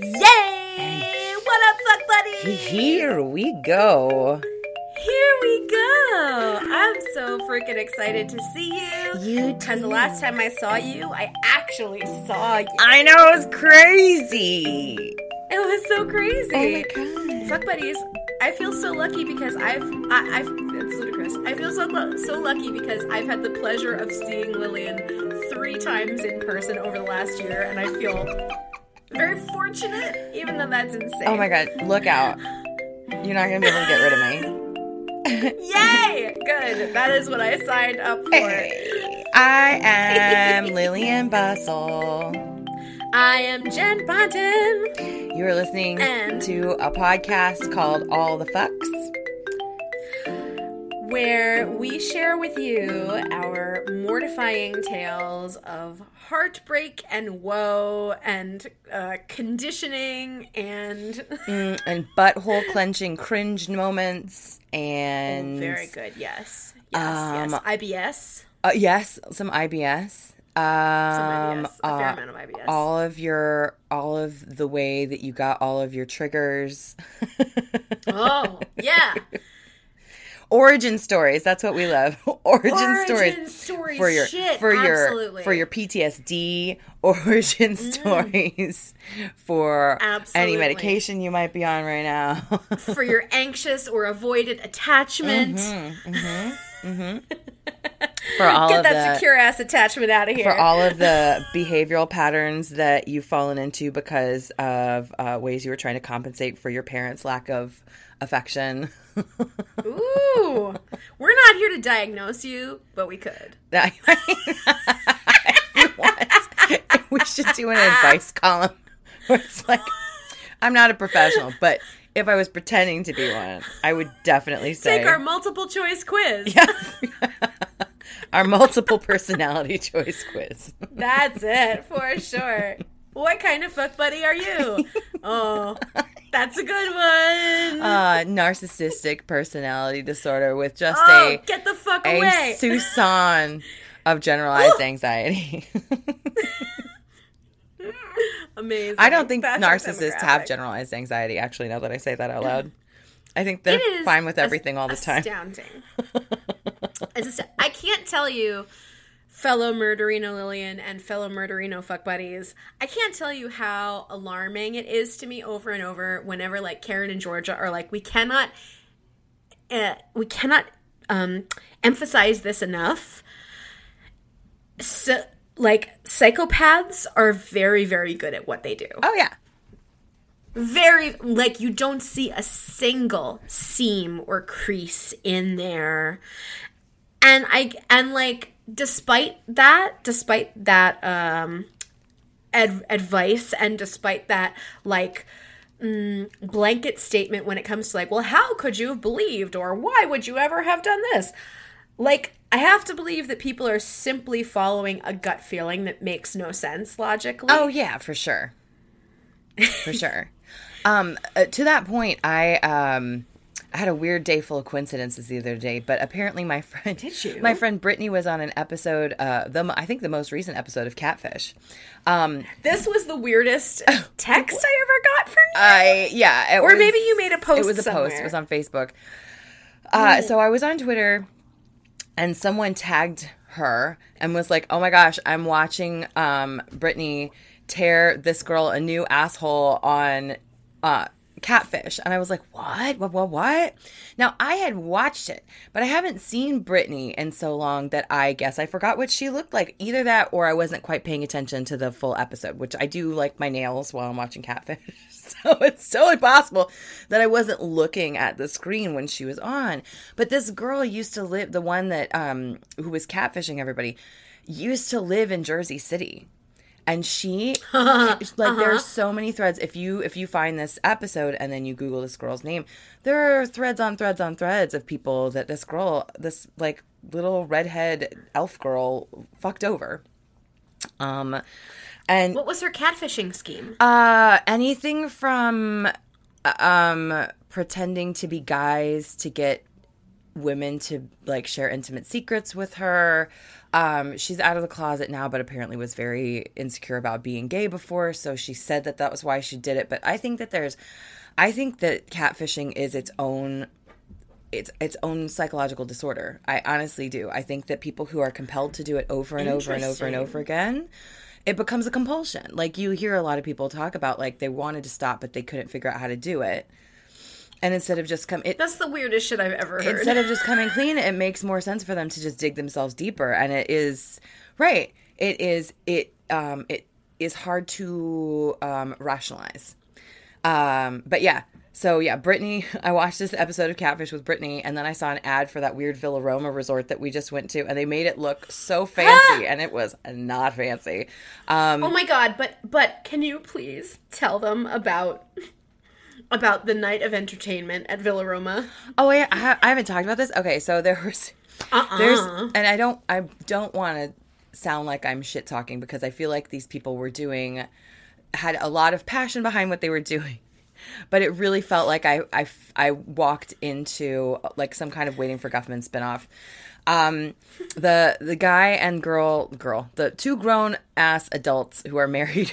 Yay! What up, fuck buddy? Here we go. Here we go. I'm so freaking excited to see you. You Because the last time I saw you, I actually saw you. I know it was crazy. It was so crazy. Oh my god. Fuck buddies, I feel so lucky because I've, I, I've, it's ludicrous. I feel so so lucky because I've had the pleasure of seeing Lillian three times in person over the last year, and I feel very fortunate, even though that's insane. Oh my god, look out. You're not gonna be able to get rid of me. Yay! Good. That is what I signed up for. Hey, I am Lillian Bustle. I am Jen Bonton. You are listening And- to a podcast called All the Fucks. Where we share with you our mortifying tales of heartbreak and woe and uh, conditioning and Mm, and butthole clenching cringe moments and very good. Yes. Yes Um, yes ibs Uh, yes, some IBS. Some Um, IBS, a fair uh, amount of ibs all of your all of the way that you got all of your triggers. Oh yeah origin stories. That's what we love. Origin, Origin stories stories, for your shit, for your absolutely. for your ptsd origin stories for any medication you might be on right now. For your anxious or avoided attachment. Mm-hmm. For all get of that the secure ass attachment out of here for all of the behavioral patterns that you've fallen into because of uh, ways you were trying to compensate for your parents' lack of affection. Ooh, we're not here to diagnose you, but we could. That- If you want, we should do an advice column where it's like, I'm not a professional, but if I was pretending to be one, I would definitely say Take our multiple choice quiz. Yeah. our multiple personality choice quiz. That's it for sure. What kind of fuck buddy are you? Oh, that's a good one. Uh, narcissistic personality disorder with just oh, a get the fuck a away. Susan of generalized anxiety. Amazing. I don't think That's narcissists have generalized anxiety. Actually, now that I say that out loud, I think they're fine with everything all the time. Astounding. I can't tell you, fellow murderino Lillian and fellow murderino fuck buddies, I can't tell you how alarming it is to me over and over whenever like Karen and Georgia are like, we cannot, uh, we cannot um, emphasize this enough. So, like psychopaths are very, very good at what they do. Oh yeah, very like you don't see a single seam or crease in there. And i and like despite that despite that um ad- advice and despite that like mm, blanket statement when it comes to like well how could you have believed or why would you ever have done this? Like i have to believe that people are simply following a gut feeling that makes no sense logically oh yeah, for sure, for sure. Um, uh, to that point, I um. I had a weird day full of coincidences the other day, but apparently my friend, Did you? my friend Brittany was on an episode, uh, the I think the most recent episode of Catfish. Um, This was the weirdest text I ever got from you. I yeah, Or was- maybe you made a post It was a post. It was on Facebook. Uh, so I was on Twitter, and someone tagged her and was like, "Oh my gosh, I'm watching um, Brittany tear this girl a new asshole on uh, Catfish," and I was like, "What? What? What? What?" Now I had watched it, but I haven't seen Brittany in so long that I guess I forgot what she looked like. Either that, or I wasn't quite paying attention to the full episode, which I do like my nails while I'm watching Catfish. So it's totally possible that I wasn't looking at the screen when she was on. But this girl used to live, the one that um who was catfishing everybody, used to live in Jersey City. And she like there's so many threads. If you if you find this episode and then you Google this girl's name, there are threads on threads on threads of people that this girl, this like little redhead elf girl fucked over. Um and What was her catfishing scheme? uh, anything from um pretending to be guys to get women to like share intimate secrets with her. Um, she's out of the closet now, but apparently was very insecure about being gay before. So she said that that was why she did it. But I think that there's, I think that catfishing is its own its its own psychological disorder. I honestly do. I think that people who are compelled to do it over and over and over and over again, it becomes a compulsion. Like you hear a lot of people talk about like they wanted to stop but they couldn't figure out how to do it. And instead of just come, it, That's the weirdest shit I've ever heard. instead of just coming clean, it makes more sense for them to just dig themselves deeper. And it is right. It is it um it is hard to um rationalize. Um, but yeah. So yeah, Brittany. I watched this episode of Catfish with Brittany, and then I saw an ad for that weird Villa Roma resort that we just went to, and they made it look so fancy, and it was not fancy. Um, oh my god! But but can you please tell them about about the night of entertainment at Villa Roma? Oh wait, I, I haven't talked about this. Okay, so there was Uh-uh. there's and I don't I don't want to sound like I'm shit talking because I feel like these people were doing had a lot of passion behind what they were doing. But it really felt like I I, I walked into like some kind of waiting for Guffman spinoff. Um, the the guy and girl girl the two grown ass adults who are married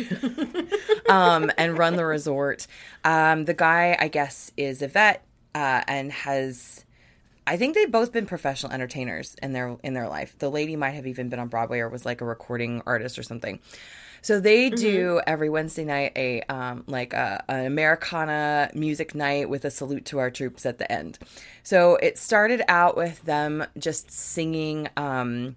um, and run the resort. Um, the guy I guess is a vet uh, and has I think they've both been professional entertainers in their in their life. The lady might have even been on Broadway or was like a recording artist or something. So they do every Wednesday night a um, like a, an Americana music night with a salute to our troops at the end. So it started out with them just singing. Um,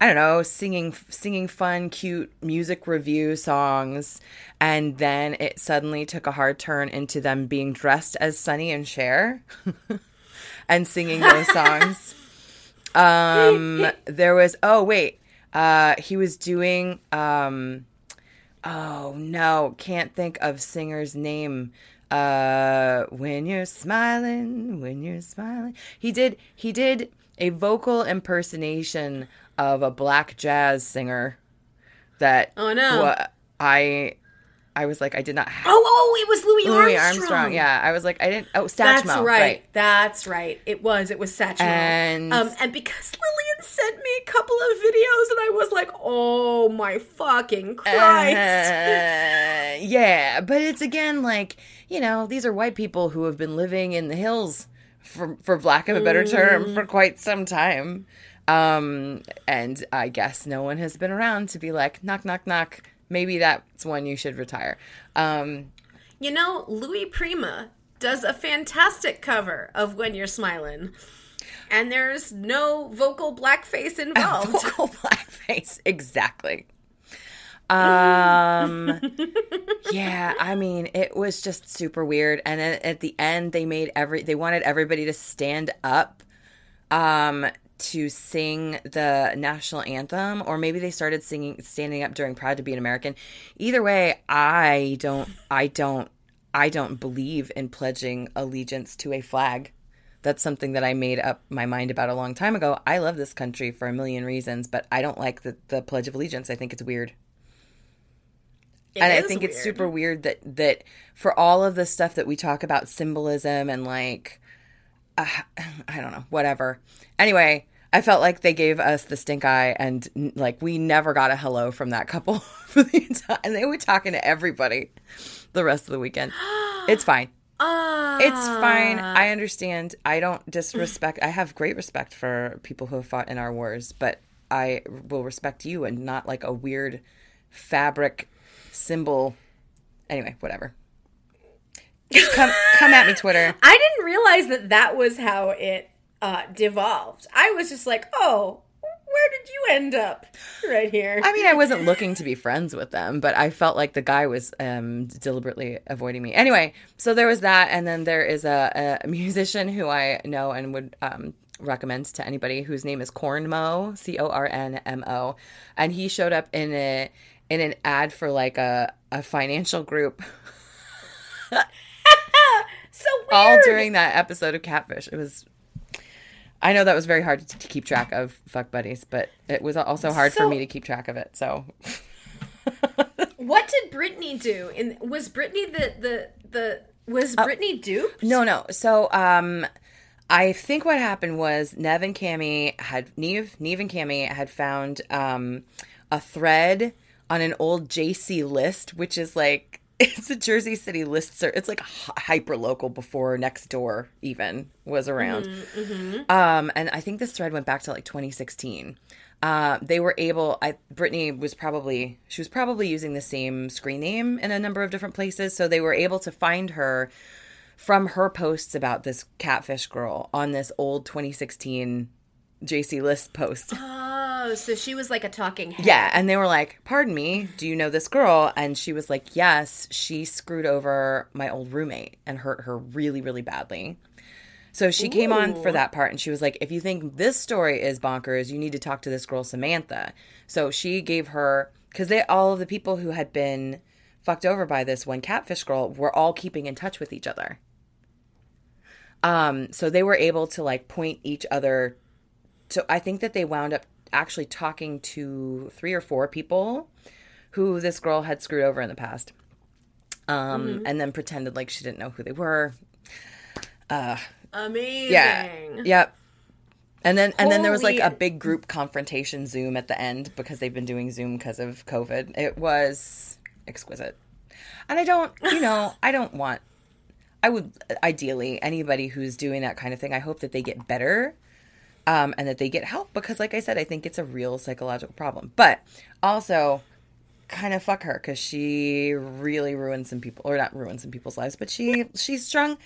I don't know, singing singing fun, cute music review songs, and then it suddenly took a hard turn into them being dressed as Sonny and Cher and singing those songs. Um, there was oh wait, uh, he was doing um, oh no, can't think of singer's name. Uh, when you're smiling, when you're smiling, he did he did a vocal impersonation of a black jazz singer that Oh, no. wa- I I was like I did not have Oh, oh, it was Louis, Louis Armstrong. Armstrong. Yeah, I was like I didn't. Oh, Satchmo. That's right. That's right. It was. It was Satchmo. And- um, and because Lillian sent me a couple of videos, and I was like, "Oh my fucking Christ!" Uh, yeah, but it's again like you know these are white people who have been living in the hills for for lack of a better term for quite some time. Um, and I guess no one has been around to be like knock knock knock. Maybe that's when you should retire. Um, you know, Louis Prima does a fantastic cover of "When You're Smiling," and there's no vocal blackface involved. vocal blackface, exactly. Um, yeah, I mean, it was just super weird. And then at the end, they made every they wanted everybody to stand up, um, to sing the national anthem, or maybe they started singing standing up during "Proud to Be an American." Either way, I don't, I don't, I don't believe in pledging allegiance to a flag. That's something that I made up my mind about a long time ago. I love this country for a million reasons, but I don't like the, the Pledge of Allegiance. I think it's weird It and I think it's super weird that that for all of the stuff that we talk about symbolism and like uh, I don't know whatever. Anyway, I felt like they gave us the stink eye and like we never got a hello from that couple for the entire and they were talking to everybody the rest of the weekend. It's fine. Ah, It's fine. I understand. I don't disrespect. I have great respect for people who have fought in our wars, but I will respect you and not like a weird fabric symbol. Anyway, whatever. Come, come at me, Twitter. I didn't realize that that was how it uh, devolved. I was just like, "Oh, where did you end up?" Right here. I mean, I wasn't looking to be friends with them, but I felt like the guy was um, deliberately avoiding me. Anyway, so there was that, and then there is a, a musician who I know and would um, recommend to anybody whose name is Cornmo, C O R N M O, and he showed up in a in an ad for like a a financial group so weird. all during that episode of Catfish. It was. I know that was very hard to, to keep track of fuck buddies, but it was also hard for me to keep track of it. So What did Brittany do? And was Brittany the the the was Brittany duped? No, no. So, um, I think what happened was Nev and Kamie had Neve, Neve and Kamie had found um, a thread on an old JC list, which is like it's a Jersey City list. It's like hyper local before next door even was around. Mm-hmm. Um, and I think this thread went back to like 2016. Uh, they were able. I Brittany was probably she was probably using the same screen name in a number of different places, so they were able to find her from her posts about this catfish girl on this old 2016 JC List post. Oh, so she was like a talking head. Yeah, and they were like, "Pardon me, do you know this girl?" And she was like, "Yes, she screwed over my old roommate and hurt her really, really badly." So she Ooh. came on for that part and she was like, "If you think this story is bonkers, you need to talk to this girl Samantha." So she gave her cuz they all of the people who had been fucked over by this one catfish girl were all keeping in touch with each other. Um, so they were able to like point each other. So I think that they wound up actually talking to three or four people who this girl had screwed over in the past. Um, mm-hmm. and then pretended like she didn't know who they were. Uh, Amazing. Yeah. Yep. And then and then there was like a big group confrontation Zoom at the end because they've been doing Zoom because of COVID. It was exquisite. And I don't, you know, I don't want I would ideally anybody who's doing that kind of thing, I hope that they get better. Um, and that they get help because like I said, I think it's a real psychological problem. But also kind of fuck her because she really ruined some people or not ruined some people's lives, but she she strung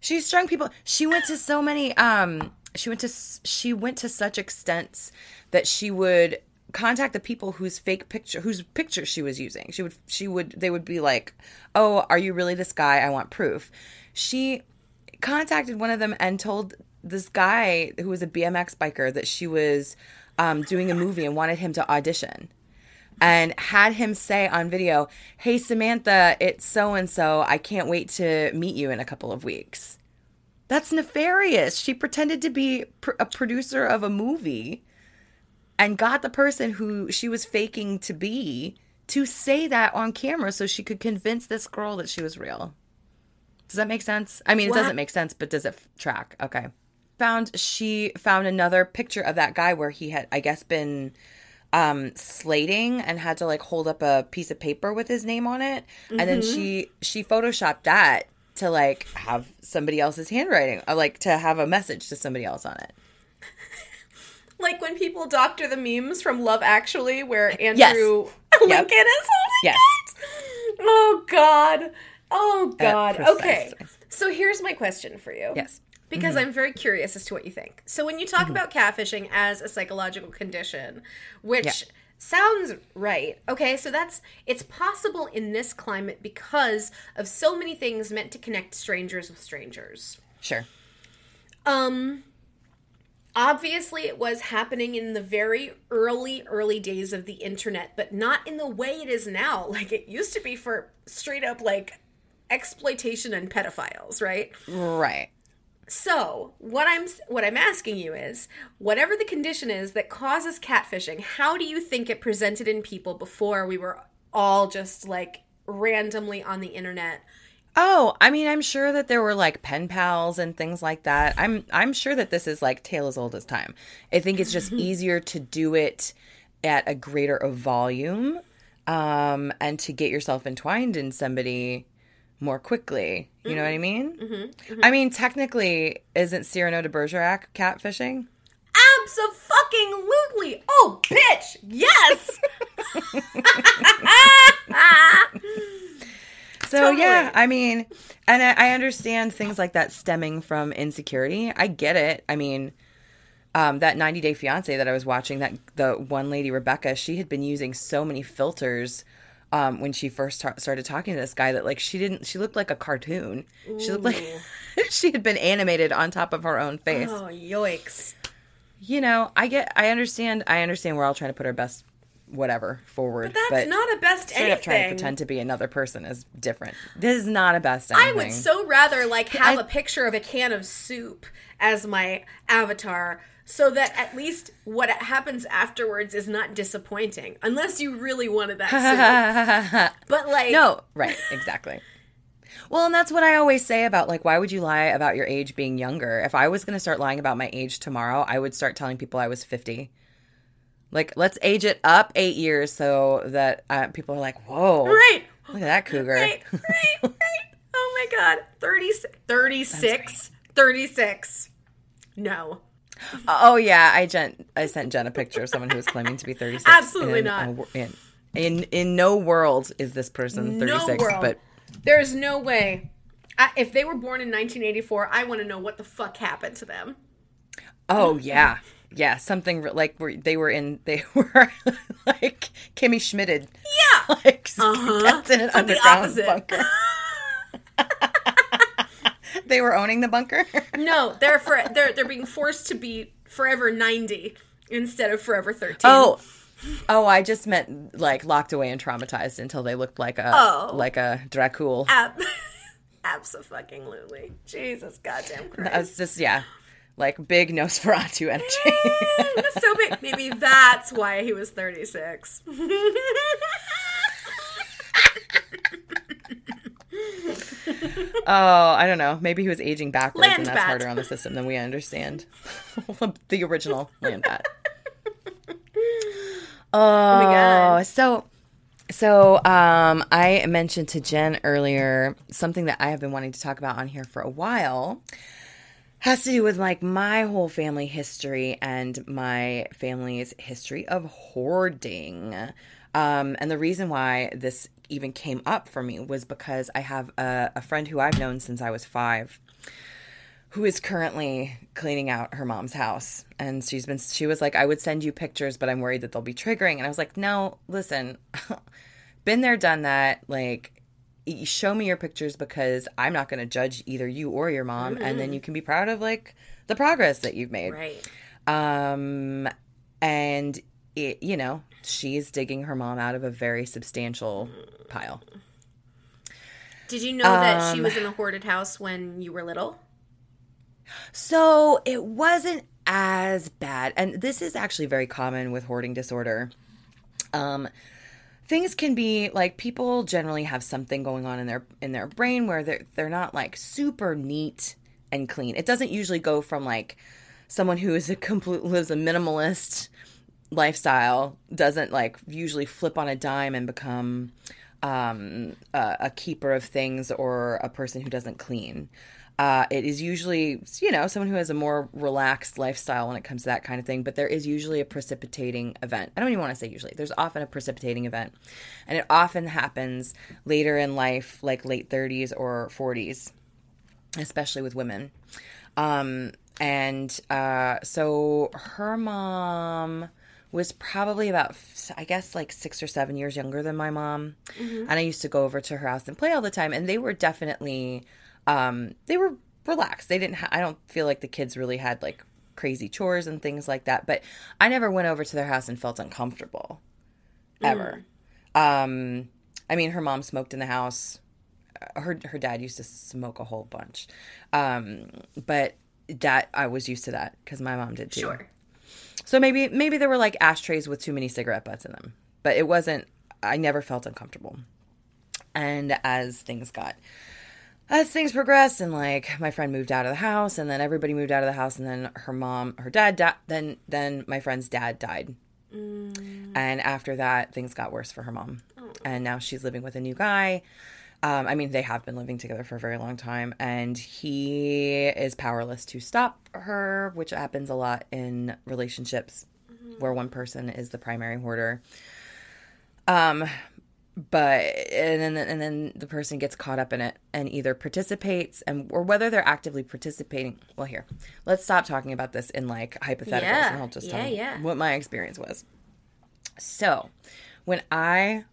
she strung people. She went to so many um she went to she went to such extents that she would contact the people whose fake picture whose picture she was using. She would she would they would be like, "Oh, are you really this guy? I want proof." She contacted one of them and told this guy who was a BMX biker that she was um, doing a movie and wanted him to audition. And had him say on video, Hey, Samantha, it's so and so. I can't wait to meet you in a couple of weeks. That's nefarious. She pretended to be pr- a producer of a movie and got the person who she was faking to be to say that on camera so she could convince this girl that she was real. Does that make sense? I mean, it doesn't make sense, but does it f- track? Okay. Found she found another picture of that guy where he had, I guess, been um slating and had to like hold up a piece of paper with his name on it mm-hmm. and then mm-hmm. she she photoshopped that to like have somebody else's handwriting or like to have a message to somebody else on it like when people doctor the memes from Love Actually, where Andrew yes. Lincoln yep. is holding yes. it. Oh God. Oh God. Okay. So here's my question for you. Yes. Because mm-hmm. I'm very curious as to what you think. So when you talk mm-hmm. about catfishing as a psychological condition, which yeah. sounds right. Okay, so that's it's possible in this climate because of so many things meant to connect strangers with strangers. Sure. Um Obviously, it was happening in the very early, early days of the internet, but not in the way it is now. Like it used to be for straight up like exploitation and pedophiles, right? Right. So, what I'm what I'm asking you is, whatever the condition is that causes catfishing, how do you think it presented in people before we were all just like randomly on the internet Oh, I mean, I'm sure that there were like pen pals and things like that. I'm I'm sure that this is like tale as old as time. I think it's just easier to do it at a greater of volume, um, and to get yourself entwined in somebody more quickly. You mm-hmm. know what I mm-hmm. mean? Mm-hmm. Mm-hmm. I mean, technically, isn't Cyrano de Bergerac catfishing? Absolutely. Oh, bitch. Yes. So totally. yeah, I mean, and I, I, understand things like that stemming from insecurity. I get it. I mean, um, that 90 Day Fiance that I was watching, that the one lady Rebecca, she had been using so many filters. Um, when she first ta- started talking to this guy, that like she didn't, she looked like a cartoon. Ooh. She looked like she had been animated on top of her own face. Oh, yikes! You know, I get, I understand, I understand. We're all trying to put our best whatever forward. But that's but not a best straight anything. up trying to pretend to be another person is different. This is not a best anything. I would so rather like have I, a picture of a can of soup as my avatar so that at least what happens afterwards is not disappointing unless you really wanted that but like No, right, exactly. Well, and that's what I always say about like, why would you lie about your age being younger? If I was going to start lying about my age tomorrow, I would start telling people I was 50. Like, let's age it up eight years so that uh, people are like, whoa. Right. Look at that cougar. Right, right, right. Oh my god. 30, 36. 36. No. Oh yeah, I Jen, I sent Jen a picture of someone who was claiming to be 36. Absolutely in, not. a in, in in no world is this person 36, no but There's no way. I, if they were born in 1984, I want to know what the fuck happened to them. oh yeah. Yeah, something like where they were in they were like Kimmy Schmidted. Yeah. Like Uh-huh. cats in an the underground opposite. bunker. they were owning the bunker. No, they're for they're they're being forced to be forever 90 instead of forever 13. Oh. Oh, I just meant like locked away and traumatized until they looked like a Oh. like a Dracul. Ab- Absolutely. Jesus goddamn Christ. That's just yeah, like big Nosferatu energy. Eh, so big. Maybe that's why he was 36. oh, I don't know. Maybe he was aging backwards, Land and that's bat. harder on the system than we understand. the original land bat. Oh, my God. so so um, I mentioned to Jen earlier something that I have been wanting to talk about on here for a while. Has to do with like my whole family history and my family's history of hoarding. Um, and the reason why this even came up for me was because I have a, a friend who I've known since I was five who is currently cleaning out her mom's house. And she's been she was like i would send you pictures but i'm worried that they'll be triggering. And i was like no listen been there done that. Like show me your pictures because i'm not going to judge either you or your mom. And then you can be proud of like the progress that you've made. Right. um and it you know she's digging her mom out of a very substantial pile Did you know that she Um, was in a hoarded house when you were little? So it wasn't as bad. And this is actually very common with hoarding disorder. Um, things can be like people generally have something going on in their in their brain where they're they're not like super neat and clean. It doesn't usually go from like someone who is a complete lives a minimalist lifestyle doesn't like usually flip on a dime and become um, a, a keeper of things or a person who doesn't clean. Uh, it is usually, you know, someone who has a more relaxed lifestyle when it comes to that kind of thing, but there is usually a precipitating event. I don't even want to say usually, there's often a precipitating event. And it often happens later in life, like late 30s or 40s, especially with women. Um, and uh, so her mom was probably about, I guess, like six or seven years younger than my mom. And I used to go over to her house and play all the time. And they were definitely, um, they were relaxed. They didn't, ha- I don't feel like the kids really had like crazy chores and things like that. But I never went over to their house and felt uncomfortable ever. Um, I mean, her mom smoked in the house. Her her dad used to smoke a whole bunch, um, but that I was used to that because my mom did too. Sure. So maybe maybe there were like ashtrays with too many cigarette butts in them, but it wasn't. I never felt uncomfortable. And as things got, as things progressed, and like my friend moved out of the house, and then everybody moved out of the house, and then her mom, her dad, di- then then my friend's dad died, mm. and after that things got worse for her mom, oh. and now she's living with a new guy. Um, I mean, they have been living together for a very long time, and he is powerless to stop her, which happens a lot in relationships where one person is the primary hoarder. Um, but and then and then the person gets caught up in it and either participates and or whether they're actively participating. Well, here, let's stop talking about this in like hypotheticals, Yeah. and I'll just Yeah, tell you yeah. what my experience was. So, when I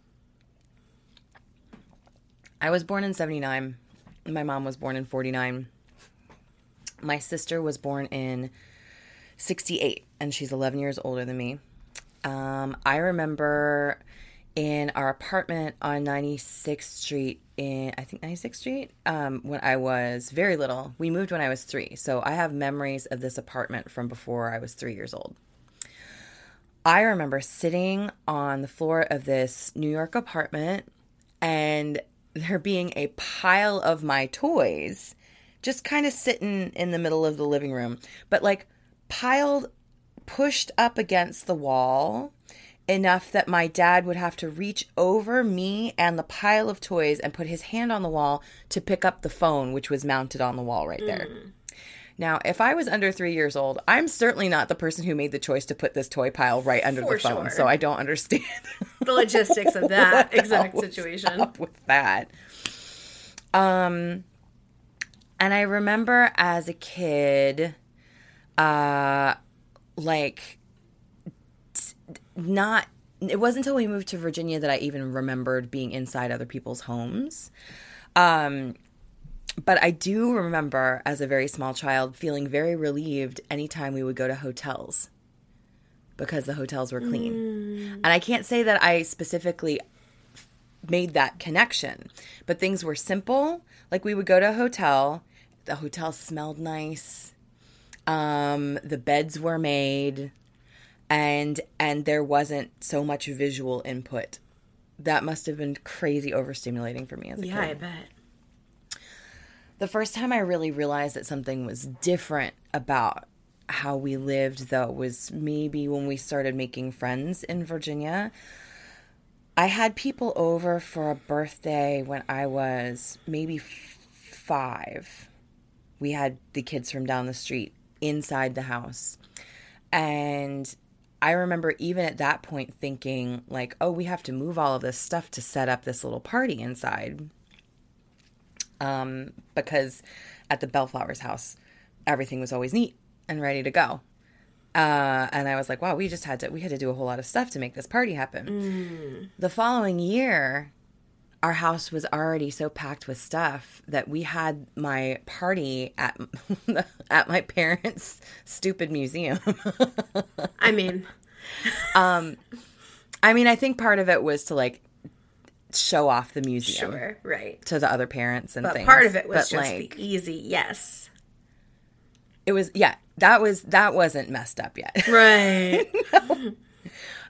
I was born in 79. My mom was born in 49. My sister was born in 68, and she's 11 years older than me. Um, I remember in our apartment on 96th Street, in I think 96th Street, um, when I was very little. We moved when I was three, so I have memories of this apartment from before I was three years old. I remember sitting on the floor of this New York apartment and there being a pile of my toys just kind of sitting in the middle of the living room, but like piled, pushed up against the wall enough that my dad would have to reach over me and the pile of toys and put his hand on the wall to pick up the phone, which was mounted on the wall right there. Mm. Now, if I was under three years old, I'm certainly not the person who made the choice to put this toy pile right under For the phone. sure. So I don't understand The logistics of that exact situation. up with that. Um, and I remember as a kid, uh, like t- not. It wasn't until we moved to Virginia that I even remembered being inside other people's homes. Um, but I do remember as a very small child feeling very relieved anytime we would go to hotels because the hotels were clean. And I can't say that I specifically made that connection, but things were simple. Like we would go to a hotel, the hotel smelled nice. Um, the beds were made and and there wasn't so much visual input. That must have been crazy overstimulating for me as a Yeah, kid. I bet. The first time I really realized that something was different about how we lived, though, was maybe when we started making friends in Virginia. I had people over for a birthday when I was maybe f- five. We had the kids from down the street inside the house. And I remember even at that point thinking, like, oh, we have to move all of this stuff to set up this little party inside um, because at the Bellflowers house, everything was always neat and ready to go. Uh, and I was like, wow, we just had to, we had to do a whole lot of stuff to make this party happen. The following year, our house was already so packed with stuff that we had my party at at my parents' stupid museum. I mean, um, I mean, I think part of it was to like show off the museum sure, right. to the other parents and But things. part of it was But, just like, the easy yes. it was yeah that was that wasn't messed up yet Right.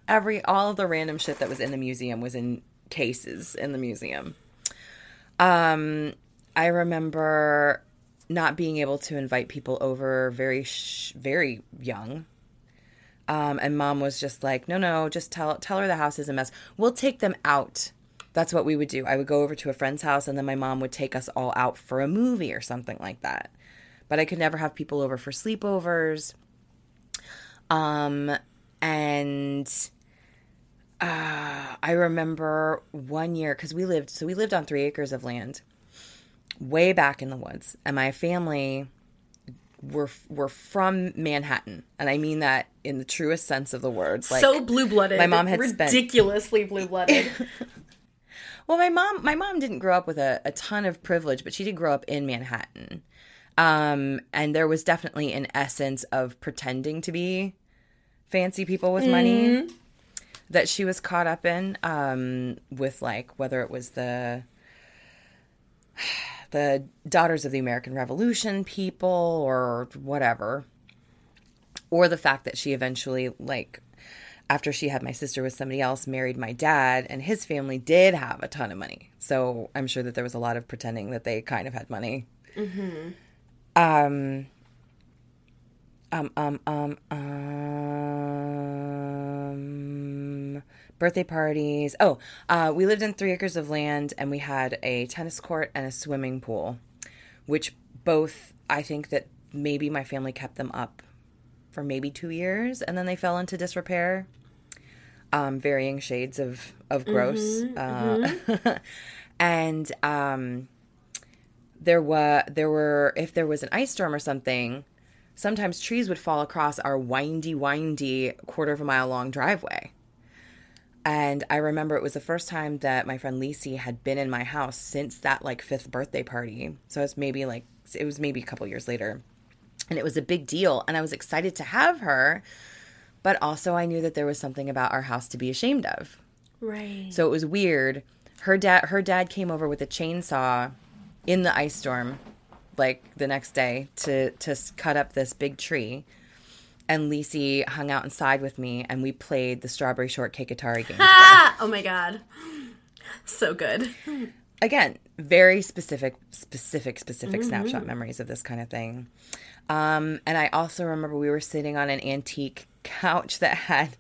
every all of the random shit that was in the museum was in cases in the museum um i remember not being able to invite people over very sh- very young um and mom was just like no no just tell tell her the house is a mess we'll take them out that's what we would do i would go over to a friend's house and then my mom would take us all out for a movie or something like that but i could never have people over for sleepovers um and uh, I remember one year because we lived so we lived on three acres of land way back in the woods, and my family were were from Manhattan, and I mean that in the truest sense of the word. Like, so blue blooded. my mom had ridiculously blue blooded. well, my mom my mom didn't grow up with a, a ton of privilege, but she did grow up in Manhattan, um, and there was definitely an essence of pretending to be fancy people with money that she was caught up in um, with like whether it was the the daughters of the American Revolution people or whatever or the fact that she eventually like after she had my sister with somebody else married my dad and his family did have a ton of money. So i'm sure that there was a lot of pretending that they kind of had money. Um um um um um birthday parties. Oh uh we lived in three acres of land and we had a tennis court and a swimming pool which both i think that maybe my family kept them up for maybe two years and then they fell into disrepair um varying shades of of gross. Uh and um there were there were if there was an ice storm or something sometimes trees would fall across our windy windy quarter of a mile long driveway. And i remember it was the first time that my friend Lisi had been in my house since that like fifth birthday party. So it's maybe like it was maybe a couple years later. And it was a big deal. And i was excited to have her but also i knew that there was something about our house to be ashamed of right. so it was weird. Her dad her dad came over with a chainsaw in the ice storm like the next day to to cut up this big tree. And Lisi hung out inside with me and we played the strawberry shortcake Atari game. Ah! Oh my god. So good. again, very specific, specific, specific Mm-hmm. snapshot memories of this kind of thing. Um, and I also remember we were sitting on an antique couch that had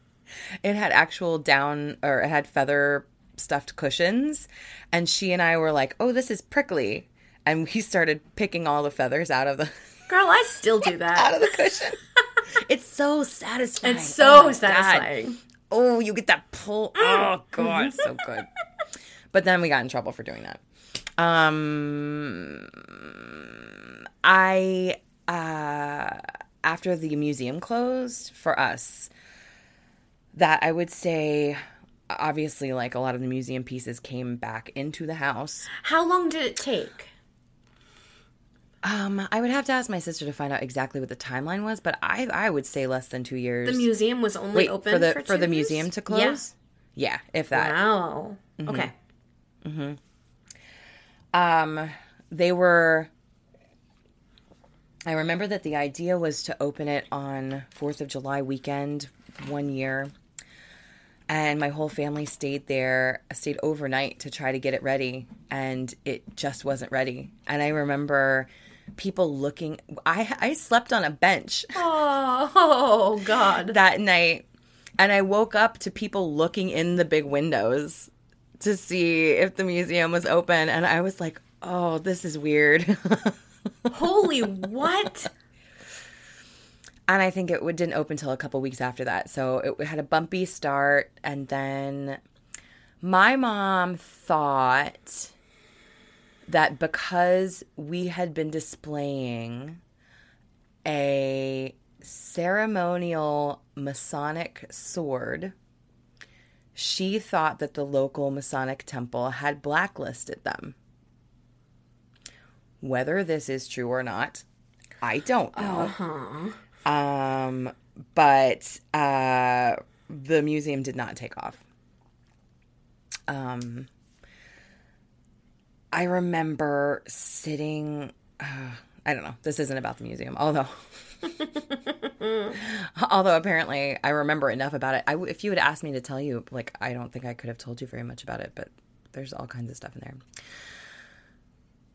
it had actual down or it had feather stuffed cushions, and she and I were like, "Oh, this is prickly," and we started picking all the feathers out of the Girl, I still do that. out of the cushion. it's so satisfying. It's Oh so God. satisfying. Oh, you get that pull. Oh god, so good. But then we got in trouble for doing that. Um I uh after the museum closed for us that I would say obviously like a lot of the museum pieces came back into the house. How long did it take? Um I would have to ask my sister to find out exactly what the timeline was, but I I would say less than 2 years. The museum was only Wait, open for the for, for, the years? museum to close? Yeah, if that. Wow. Mm-hmm. Okay. um they were i remember that the idea was to open it on fourth of july weekend one year and my whole family stayed there stayed overnight to try to get it ready and it just wasn't ready and i remember people looking i i slept on a bench Oh, oh God. that night and I woke up to people looking in the big windows to see if the museum was open and I was like, "Oh, this is weird." Holy what? and I think it didn't open until a couple weeks after that. So it had a bumpy start and then my mom thought that because we had been displaying a ceremonial Masonic sword, she thought that the local Masonic temple had blacklisted them. Whether this is true or not, I don't know. Um, but uh, the museum did not take off. Um, I remember sitting. Uh, I don't know. This isn't about the museum, although. although apparently I remember enough about it. I if you had asked me to tell you, like, I don't think I could have told you very much about it. But there's all kinds of stuff in there.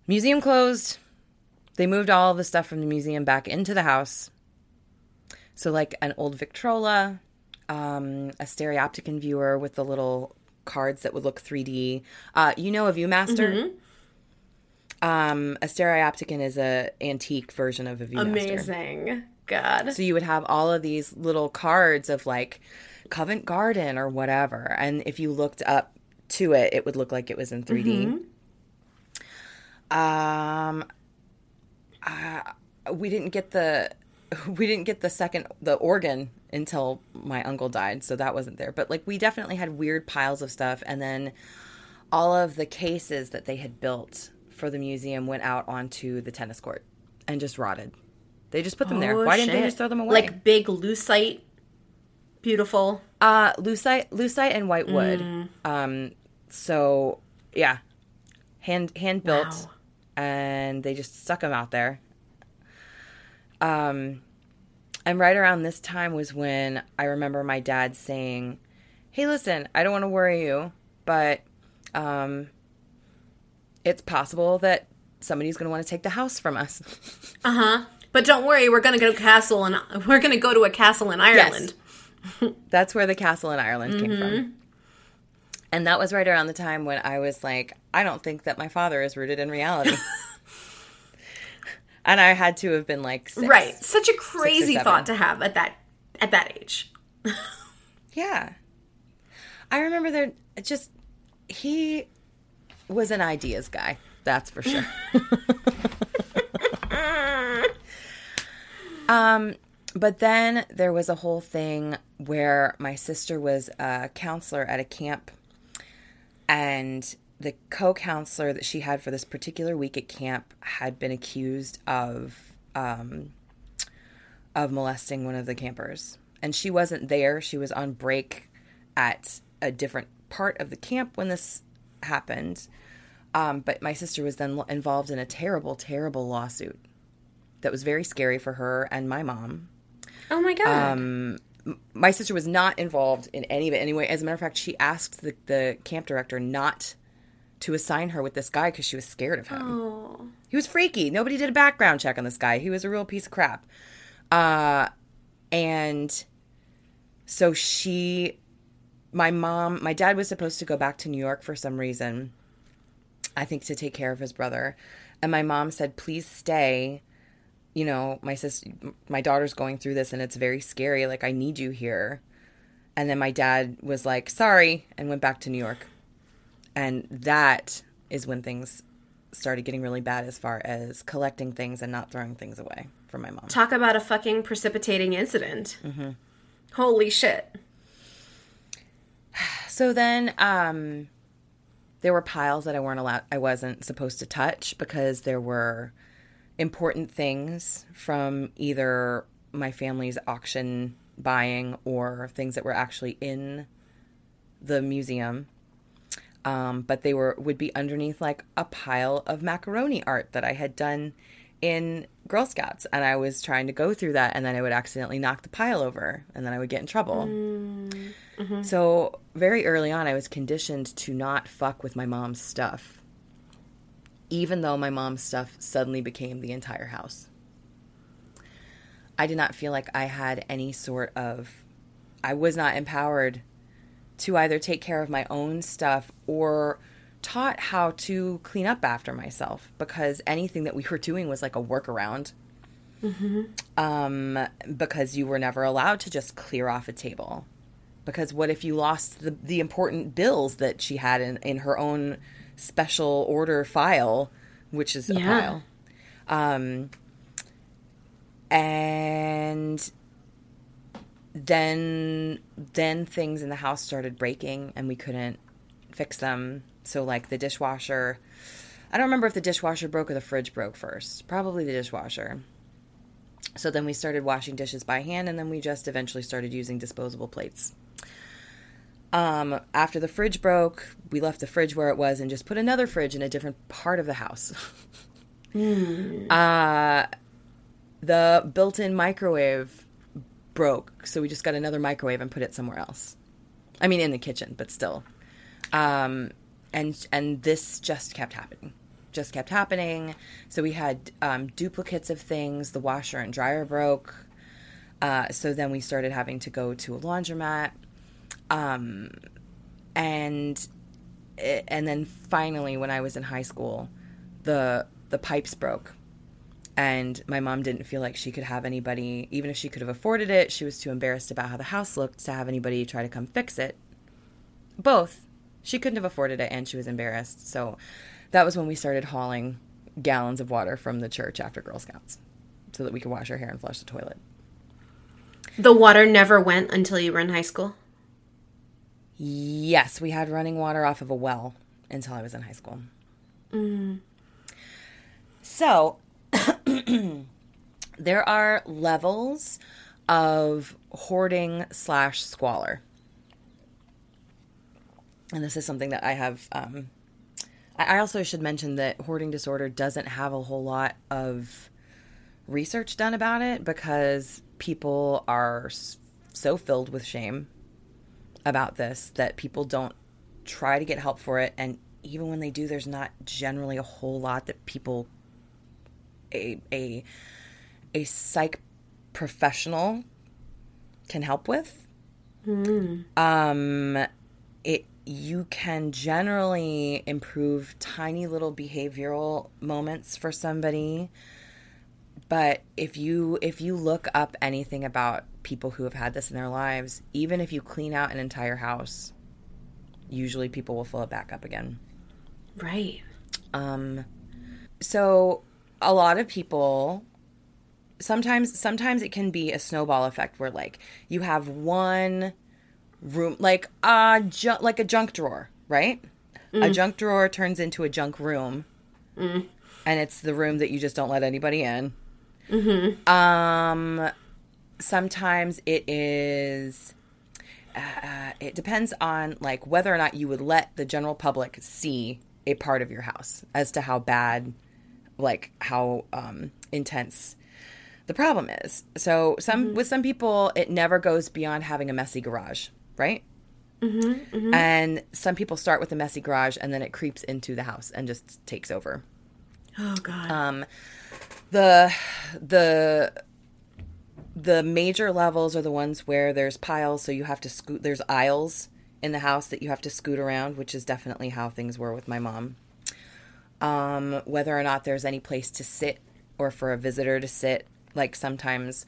Museum closed. They moved all the stuff from the museum back into the house. So, like an old Victrola, um, a stereopticon viewer with the little cards that would look 3D. Uh, you know a ViewMaster? Um, a stereopticon is a antique version of a ViewMaster. Amazing. God. So you would have all of these little cards of like Covent Garden or whatever, and if you looked up to it, it would look like it was in 3D. Um, uh, we didn't get the we didn't get the second the organ until my uncle died, so that wasn't there. But like we definitely had weird piles of stuff, and then all of the cases that they had built for the museum went out onto the tennis court and just rotted. They just put them there. Oh, Why didn't they just throw them away? Like big lucite. Beautiful. Uh, lucite, lucite, and white wood. Mm. Um, so yeah, hand hand built, Wow. And they just stuck them out there. Um, and right around this time was when I remember my dad saying, "Hey, listen, I don't want to worry you, but um, it's possible that somebody's going to want to take the house from us." Uh huh. But don't worry, we're gonna go to castle and we're gonna go to a castle in Ireland. That's where the castle in Ireland came Mm-hmm. from. And that was right around the time when I was like, I don't think that my father is rooted in reality. and I had to have been like six. Right. Such a crazy thought to have at that at that age. Yeah. I remember there just he was an ideas guy. That's for sure. um but then there was a whole thing where my sister was a counselor at a camp and the co-counselor that she had for this particular week at camp had been accused of um, of molesting one of the campers. And she wasn't there. She was on break at a different part of the camp when this happened. Um, but my sister was then involved in a terrible terrible lawsuit that was very scary for her and my mom. Oh my god. um, my sister was not involved in any of it anyway. As a matter of fact, she asked the, the camp director not to assign her with this guy because she was scared of him. Oh. He was freaky. Nobody did a background check on this guy. He was a real piece of crap. Uh, and so she, my mom, my dad was supposed to go back to New York for some reason, I think to take care of his brother. And my mom said, please stay. You know, my sister, my daughter's going through this and it's very scary. Like, I need you here. And then my dad was like, sorry, and went back to New York. And that is when things started getting really bad as far as collecting things and not throwing things away from my mom. Talk about a fucking precipitating incident. Mm-hmm. Holy shit. So then um there were piles that I weren't allowed I wasn't supposed to touch because there were important things from either my family's auction buying or things that were actually in the museum. Um, but they were would be underneath like a pile of macaroni art that I had done in Girl Scouts, and I was trying to go through that, and then I would accidentally knock the pile over, and then I would get in trouble. Mm-hmm. So very early on, I was conditioned to not fuck with my mom's stuff, even though my mom's stuff suddenly became the entire house. I did not feel like I had any sort of, I was not empowered to either take care of my own stuff or taught how to clean up after myself because anything that we were doing was like a workaround. Mm-hmm. Um, because you were never allowed to just clear off a table. Because what if you lost the, the important bills that she had in, in her own special order file, which is a Yeah. pile? Um, and then then things in the house started breaking and we couldn't fix them so like the dishwasher i don't remember if the dishwasher broke or the fridge broke first probably the dishwasher so then we started washing dishes by hand and then we just eventually started using disposable plates um, after the fridge broke we left the fridge where it was and just put another fridge in a different part of the house uh, the built-in microwave broke, so we just got another microwave and put it somewhere else. I mean, in the kitchen, but still. Um, and and this just kept happening, just kept happening. So we had um, duplicates of things. The washer and dryer broke. Uh, so then we started having to go to a laundromat. Um, and and then finally, when I was in high school, the the pipes broke. And my mom didn't feel like she could have anybody even if she could have afforded it she was too embarrassed about how the house looked to have anybody try to come fix it. Both. She couldn't have afforded it and she was embarrassed. So that was when we started hauling gallons of water from the church after girl scouts so that we could wash our hair and flush the toilet. The water never went until you were in high school. Yes we had running water off of a well until i was in high school. So there are levels of hoarding slash squalor. And this is something that i have um, I also should mention that hoarding disorder doesn't have a whole lot of research done about it because people are so filled with shame about this that people don't try to get help for it and even when they do there's not generally a whole lot that people a a a psych professional can help with. Um it you can generally improve tiny little behavioral moments for somebody but if you if you look up anything about people who have had this in their lives even if you clean out an entire house usually people will fill it back up again. Right. um so a lot of people sometimes sometimes it can be a snowball effect where like you have one room like a ju- like a junk drawer right? A junk drawer turns into a junk room. And it's the room that you just don't let anybody in. Um sometimes it is uh, it depends on like whether or not you would let the general public see a part of your house as to how bad like how um intense the problem is so some with some people it never goes beyond having a messy garage right And some people start with a messy garage and then it creeps into the house and just takes over. Oh God. Um, the the the major levels are the ones where there's piles, so you have to scoot. There's aisles in the house that you have to scoot around, which is definitely how things were with my mom. Um, whether or not there's any place to sit or for a visitor to sit, like sometimes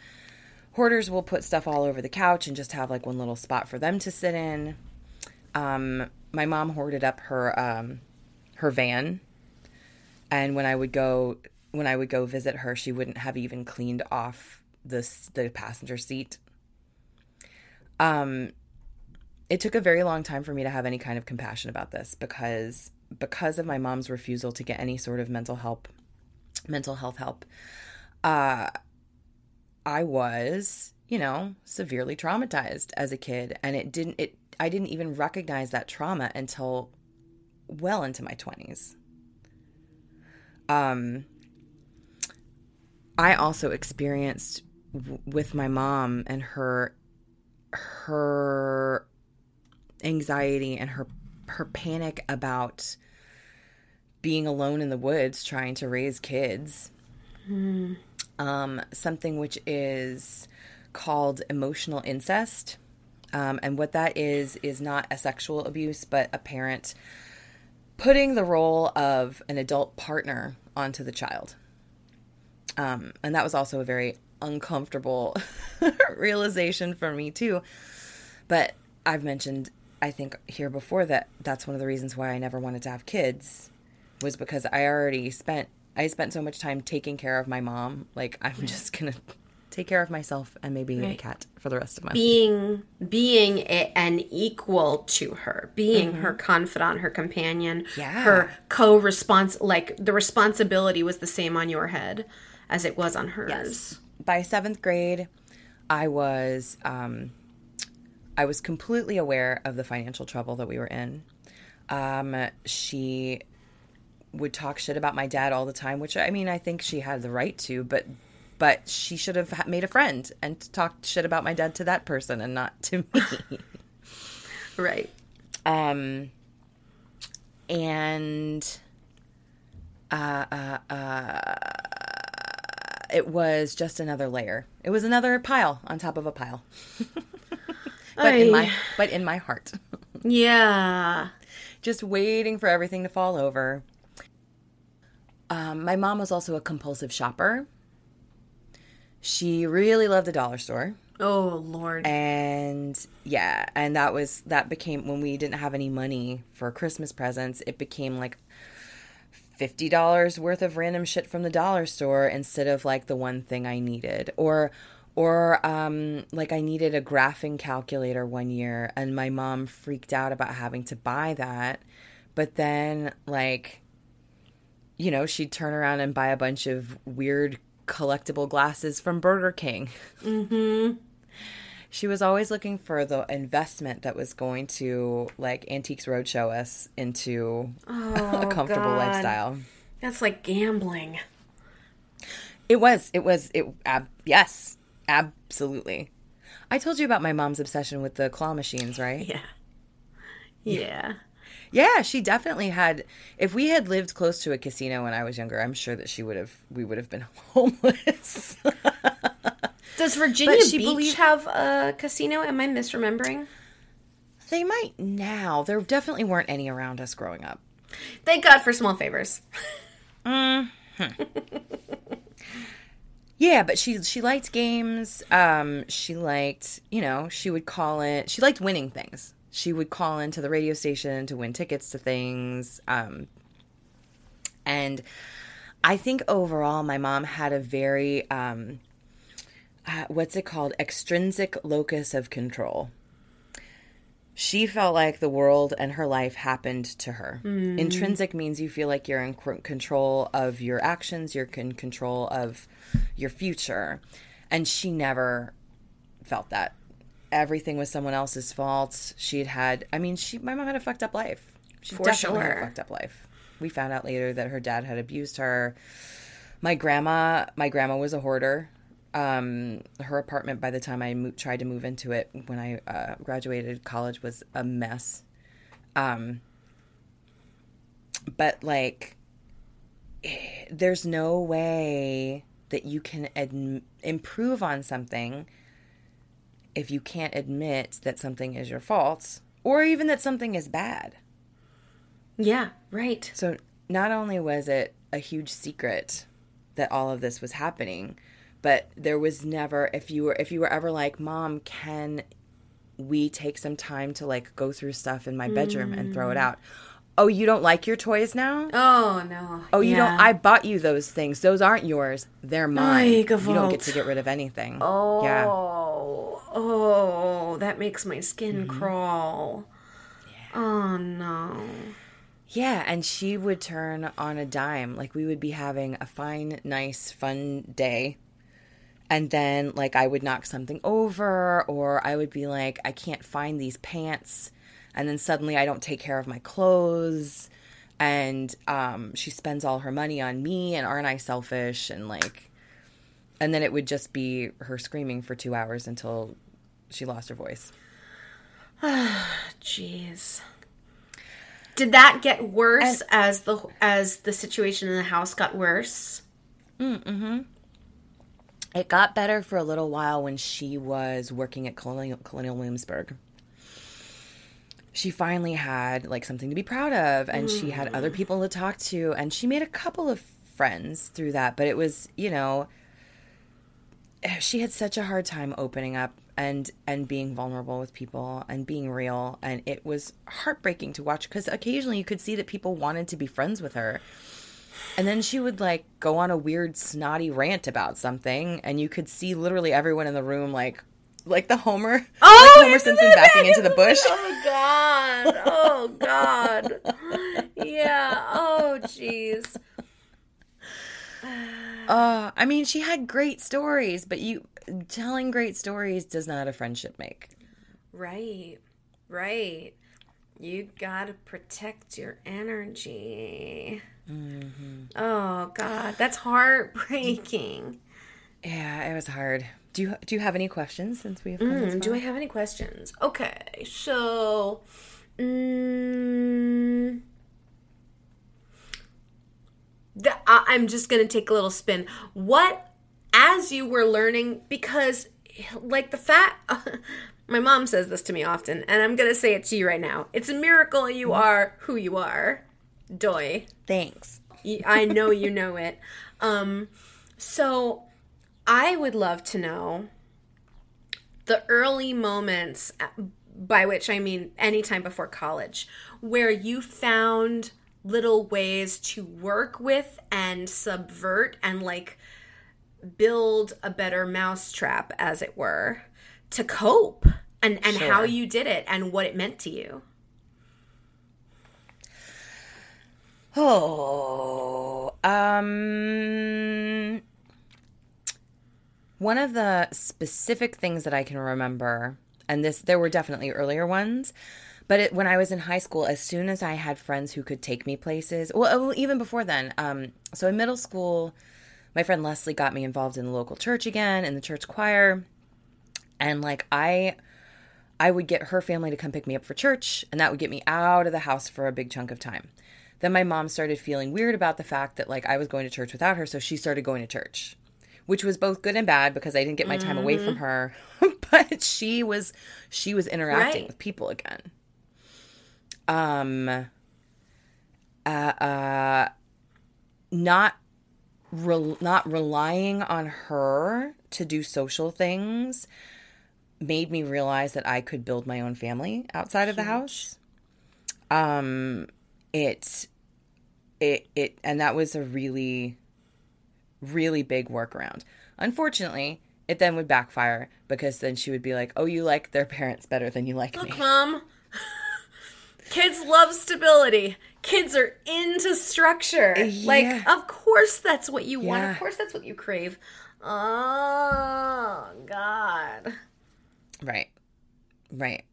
hoarders will put stuff all over the couch and just have like one little spot for them to sit in. Um, my mom hoarded up her um, her van and when I would go when I would go visit her, she wouldn't have even cleaned off the the passenger seat. Um, it took a very long time for me to have any kind of compassion about this because because of my mom's refusal to get any sort of mental help, mental health help. Uh, I was, you know, severely traumatized as a kid, and it didn't it. I didn't even recognize that trauma until well into my twenties um i also experienced w- with my mom and her her anxiety and her her panic about being alone in the woods trying to raise kids. Um something which is called emotional incest. Um, and what that is is not a sexual abuse but a parent putting the role of an adult partner onto the child. Um, and that was also a very uncomfortable realization for me, too. But I've mentioned, I think, here before that that's one of the reasons why I never wanted to have kids was because I already spent. I spent so much time taking care of my mom. Like I'm just gonna take care of myself and maybe a cat for the rest of my life. being being a, an equal to her being her Mm-hmm. confidant her companion Yeah. her co-response like the responsibility was the same on your head as it was on hers by seventh grade, I was um, I was completely aware of the financial trouble that we were in. Um, she would talk shit about my dad all the time, which I mean, I think she had the right to, but but she should have made a friend and talked shit about my dad to that person and not to me. right um, and uh, uh, uh, it was just another layer. It was another pile on top of a pile. but in my but in my heart, yeah just waiting for everything to fall over. Um, my mom was also a compulsive shopper. She really loved the dollar store. oh lord and yeah and that was that became when we didn't have any money for christmas presents it became like $50 worth of random shit from the dollar store instead of like the one thing i needed. Or or um like i needed a graphing calculator one year and my mom freaked out about having to buy that. But then like you know she'd turn around and buy a bunch of weird collectible glasses from burger king she was always looking for the investment that was going to like Antiques Roadshow us into a oh, comfortable God. lifestyle. that's like gambling It was. It was. It. Ab, yes, absolutely. I told you about my mom's obsession with the claw machines, right? yeah yeah Yeah, she definitely had. If we had lived close to a casino when I was younger, I'm sure that she would have. We would have been homeless. does virginia beach believed- have a casino am i misremembering they might now. There definitely weren't any around us growing up. thank god for small favors Hmm. Yeah, but she she liked games. Um, she liked, you know, she would call it. She liked winning things. She would call into the radio station to win tickets to things. Um, and I think overall, my mom had a very um, uh, what's it called? Extrinsic locus of control. She felt like the world and her life happened to her. Intrinsic means you feel like you're in control of your actions, you're in control of your future. And she never felt that. Everything was someone else's fault. She'd had, I mean, she, my mom had a fucked up life. She For definitely had a fucked up life. We found out later that her dad had abused her. My grandma, my grandma was a hoarder. Um, her apartment by the time I mo- tried to move into it when I uh, graduated college was a mess. Um, but like, there's no way that you can ad- improve on something if you can't admit that something is your fault or even that something is bad. Yeah, right. So not only was it a huge secret that all of this was happening, but there was never if you were if you were ever like, "Mom, can we take some time to like go through stuff in my bedroom and throw it out?" Oh, you don't like your toys now? Oh no. Oh, you Yeah. don't I bought you those things. Those aren't yours. They're mine. You don't get to get rid of anything. Oh, Yeah. oh, that makes my skin Mm-hmm. crawl. Oh no. Yeah, and she would turn on a dime. Like we would be having a fine, nice, fun day. And then like I would knock something over or I would be like I can't find these pants and then suddenly I don't take care of my clothes and um she spends all her money on me and aren't I selfish and like and then it would just be her screaming for 2 hours until she lost her voice. Jeez. Did that get worse as the as the situation in the house got worse? It got better for a little while when she was working at Colonial, Colonial Williamsburg. She finally had like something to be proud of, and she had mm. other people to talk to, and she made a couple of friends through that. But it was, you know, she had such a hard time opening up and and being vulnerable with people and being real, and it was heartbreaking to watch because occasionally you could see that people wanted to be friends with her. And then she would like go on a weird snotty rant about something, and you could see literally everyone in the room like, like the Homer, Oh, like Homer Simpson backing into the bush. Oh God! Oh God! Yeah. Oh jeez. Uh, I mean, she had great stories, but you telling great stories does not a friendship make. Right. Right. You gotta protect your energy. Oh God, that's heartbreaking. Yeah, it was hard. Do you do you have any questions since we've Mm, do? I have any questions? Okay, so. Mm, the, I, I'm just going to take a little spin. What, as you were learning, because, like, the fact. my mom says this to me often, and I'm going to say it to you right now. It's a miracle you are who you are. Doy. Thanks. I know you know it. Um, so I would love to know the early moments, uh, by which I mean anytime before college, where you found little ways to work with and subvert and like build a better mousetrap, as it were, to cope and, and how you did it and what it meant to you. Oh, um, one of the specific things that I can remember, and this there were definitely earlier ones, but it, when I was in high school, as soon as I had friends who could take me places, well, well, even before then, um, so in middle school, my friend Leslie got me involved in the local church again in the church choir, and like I. I would get her family to come pick me up for church, and that would get me out of the house for a big chunk of time. Then my mom started feeling weird about the fact that like I was going to church without her, so she started going to church, which was both good and bad because I didn't get my time away from her, but she was she was interacting Right. with people again. Um uh uh not rel not relying on her to do social things made me realize that I could build my own family outside of the house. Um it it it and that was a really really big workaround. Unfortunately, it then would backfire because then she would be like, "Oh, you like their parents better than you like me." Mom. Kids love stability. Kids are into structure. Like, Yeah. of course that's what you want. Yeah. Of course that's what you crave. Oh, God. Right. Right.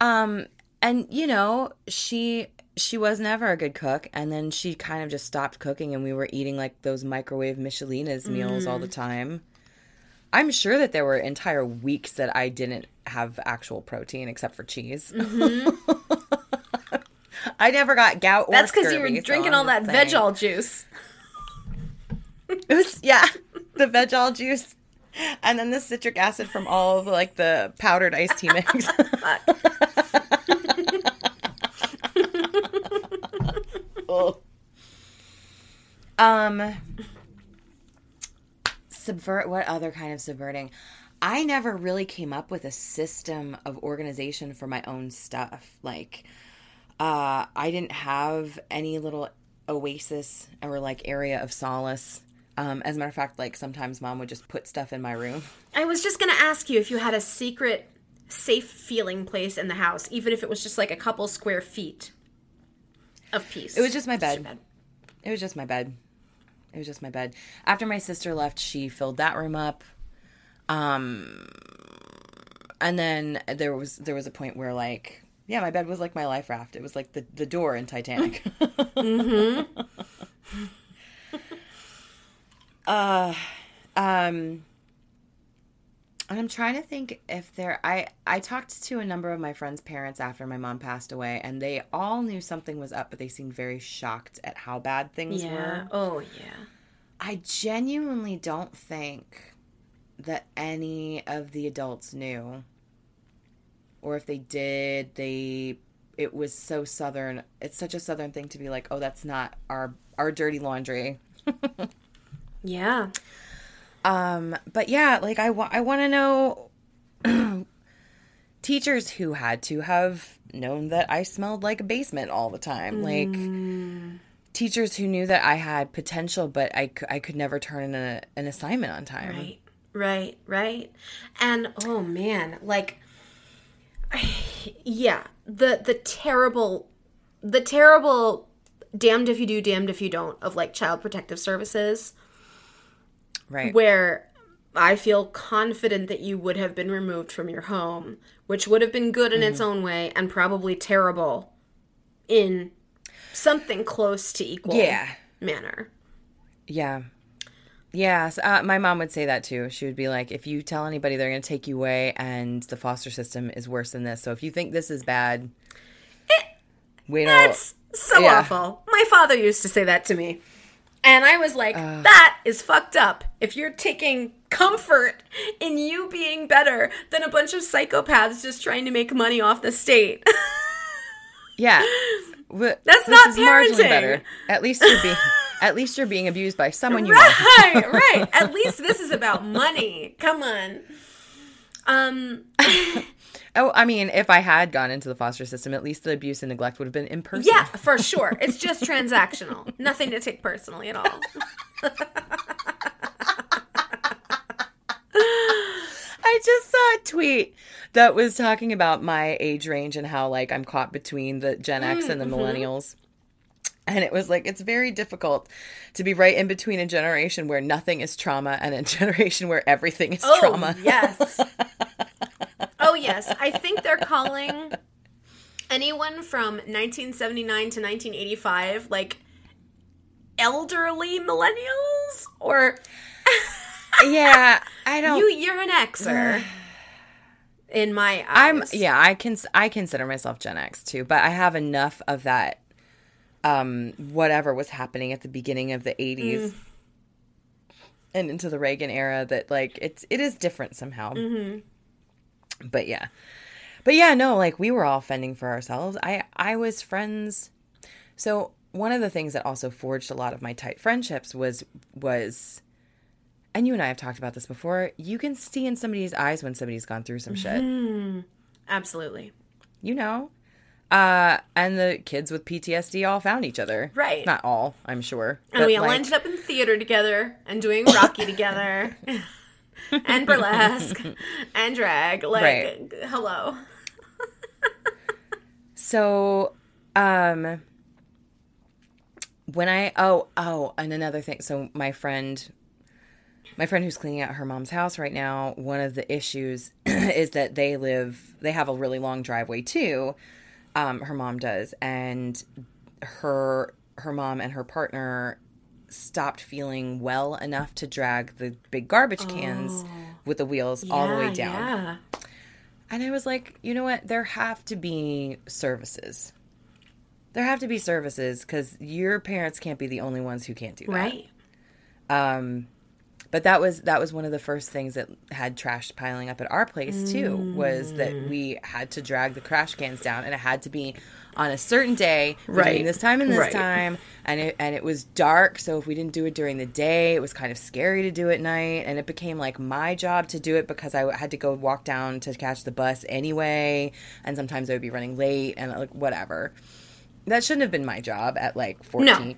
Um and you know, she she was never a good cook and then she kind of just stopped cooking and we were eating like those microwave Michelinas meals all the time. I'm sure that there were entire weeks that I didn't have actual protein except for cheese. I never got gout. Or Mm-hmm. That's because you were drinking all that veg all juice. It was yeah, the veg all juice, and then the citric acid from all of like the powdered iced tea mix. Um, subvert. What other kind of subverting? I never really came up with a system of organization for my own stuff. Like, uh, I didn't have any little oasis or like area of solace. Um, as a matter of fact, like sometimes mom would just put stuff in my room. I was just to ask you if you had a secret, safe feeling place in the house, even if it was just like a couple square feet of peace. It was just my bed. bed. It was just my bed. It was just my bed. After my sister left, she filled that room up. Um and then there was there was a point where like yeah, my bed was like my life raft. It was like the the door in Titanic. uh um and I'm trying to think if there I I talked to a number of my friends' parents after my mom passed away and they all knew something was up but they seemed very shocked at how bad things Yeah. were. Oh, yeah. I genuinely don't think that any of the adults knew. Or if they did, they it was so southern. It's such a southern thing to be like, "Oh, that's not our our dirty laundry." Yeah. Um, but yeah, like I wa- I want to know teachers who had to have known that I smelled like a basement all the time. Like teachers who knew that I had potential but I, c- I could never turn in a, an assignment on time. Right, right, right. And oh man, like yeah, the the terrible the terrible damned if you do, damned if you don't of like child protective services Right. where I feel confident that you would have been removed from your home, which would have been good in Mm-hmm. its own way and probably terrible in something close to equal Yeah. manner. Yeah. Yeah, so, uh, my mom would say that too. She would be like, if you tell anybody, they're going to take you away, and the foster system is worse than this. So if you think this is bad, it wait till That's so yeah. awful. My father used to say that to me. And I was like, Uh. that is fucked up. If you're taking comfort in you being better than a bunch of psychopaths just trying to make money off the state. Yeah. That's this not is marginally parenting. better. At least you're being at least you're being abused by someone you know. right, right. At least this is about money. Come on. Um Oh, I mean, if I had gone into the foster system, at least the abuse and neglect would have been in person. yeah, for sure. It's just transactional. Nothing to take personally at all. I just saw a tweet that was talking about my age range and how like I'm caught between the Gen X and the mm-hmm. millennials. And it was like it's very difficult to be right in between a generation where nothing is trauma and a generation where everything is Oh, trauma. yes. oh, yes. I think they're calling anyone from 1979 to 1985 like elderly millennials or yeah, I don't you you're an Xer in my eyes. I'm yeah, I can I consider myself Gen X too, but I have enough of that um whatever was happening at the beginning of the 80s and into the Reagan era that like it's it is different somehow. But yeah. But yeah, no, like we were all fending for ourselves. I I was friends so one of the things that also forged a lot of my tight friendships was was and you and I have talked about this before. You can see in somebody's eyes when somebody's gone through some shit Absolutely. you know. Uh, and the kids with PTSD all found each other. Right. Not all, I'm sure. And we all like, ended up in theater together and doing Rocky together. and burlesque and drag. Like, Right. hello. So, um, when I oh oh, and another thing. So my friend, my friend who's cleaning out her mom's house right now. One of the issues is that they live. They have a really long driveway too. Um, her mom does, and her her mom and her partner stopped feeling well enough to drag the big garbage cans with the wheels all the way down. Yeah. And I was like, you know what? There have to be services. There have to be services because your parents can't be the only ones who can't do that. Right. Um, but that was that was one of the first things that had trash piling up at our place too. Was that Mm. we had to drag the trash cans down, and it had to be on a certain day between Right. this time and this Right. time, and it and it was dark. So if we didn't do it during the day, it was kind of scary to do at night, and it became like my job to do it because I had to go walk down to catch the bus anyway, and sometimes I would be running late and like whatever. That shouldn't have been my job at like fourteen